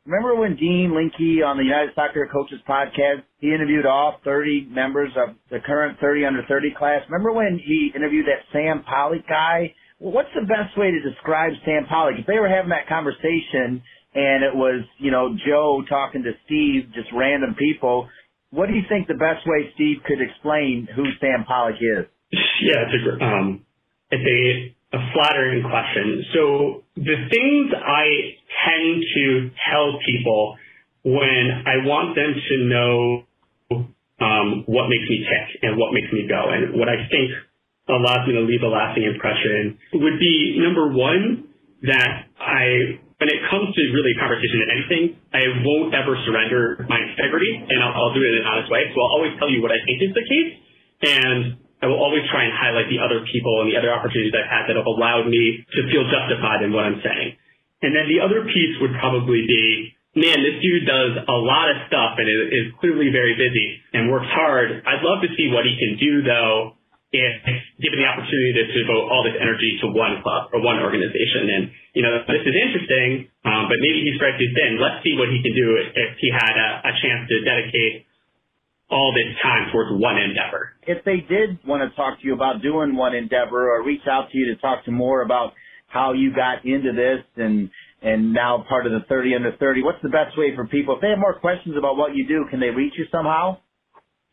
Remember when Dean Linke on the United Soccer Coaches podcast, he interviewed all 30 members of the current 30 under 30 class? Remember when he interviewed that Sam Pollock guy? What's the best way to describe Sam Pollock? If they were having that conversation and it was, you know, Joe talking to Steve, just random people, what do you think the best way Steve could explain who Sam Pollock is? Yeah, it's a, um, it's a a flattering question. So the things I tend to tell people when I want them to know um, what makes me tick and what makes me go and what I think allows me to leave a lasting impression would be number one, that I, when it comes to really conversation and anything, I won't ever surrender my integrity and I'll, I'll do it in an honest way. So I'll always tell you what I think is the case. And I will always try and highlight the other people and the other opportunities I've had that have allowed me to feel justified in what I'm saying. And then the other piece would probably be, man, this dude does a lot of stuff and is, clearly very busy and works hard. I'd love to see what he can do though if given the opportunity to devote all this energy to one club or one organization. And, you know, this is interesting, um, but maybe he's strikes too thin. Let's see what he can do if he had a, a chance to dedicate all this time towards one endeavor. If they did want to talk to you about doing one endeavor or reach out to you to talk to more about how you got into this and and now part of the 30 under 30, what's the best way for people? If they have more questions about what you do, can they reach you somehow?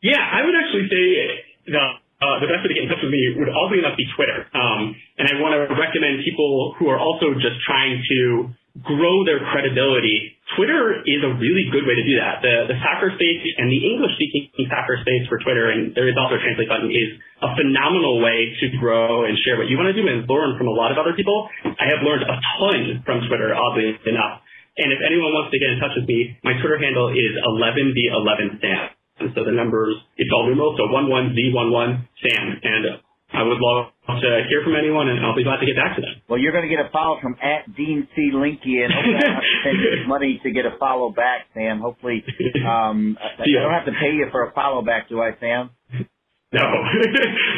Yeah, I would actually say the uh, the best way to get in touch with me would oddly enough be Twitter. Um, and I want to recommend people who are also just trying to grow their credibility, Twitter is a really good way to do that. The, the soccer space and the English speaking soccer space for Twitter, and there is also a translate button, is a phenomenal way to grow and share what you want to do and learn from a lot of other people. I have learned a ton from Twitter, oddly enough. And if anyone wants to get in touch with me, my Twitter handle is 11v11sam. And so the numbers, it's all numerals, so 11v11sam. And I would love to hear from anyone, and I'll be glad to get back to them. Well, you're going to get a follow from at Dean C. Linke, and hopefully I don't have to send you money to get a follow back, Sam. Hopefully, um, I don't have to pay you for a follow back, do I, Sam? No,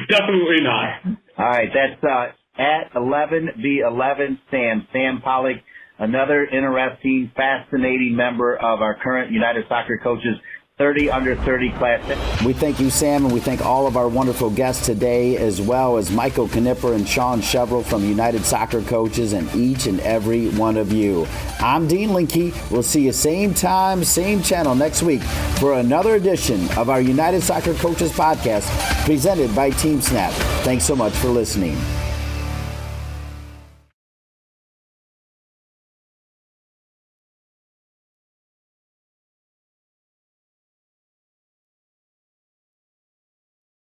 definitely not. All right, that's uh, at 11V11 Sam, Sam Pollock, another interesting, fascinating member of our current United Soccer Coaches 30 under 30 class. We thank you, Sam, and we thank all of our wonderful guests today, as well as Michael Knipper and Sean Chevrolet from United Soccer Coaches, and each and every one of you. I'm Dean Linke. We'll see you same time, same channel next week for another edition of our United Soccer Coaches podcast presented by TeamSnap. Thanks so much for listening.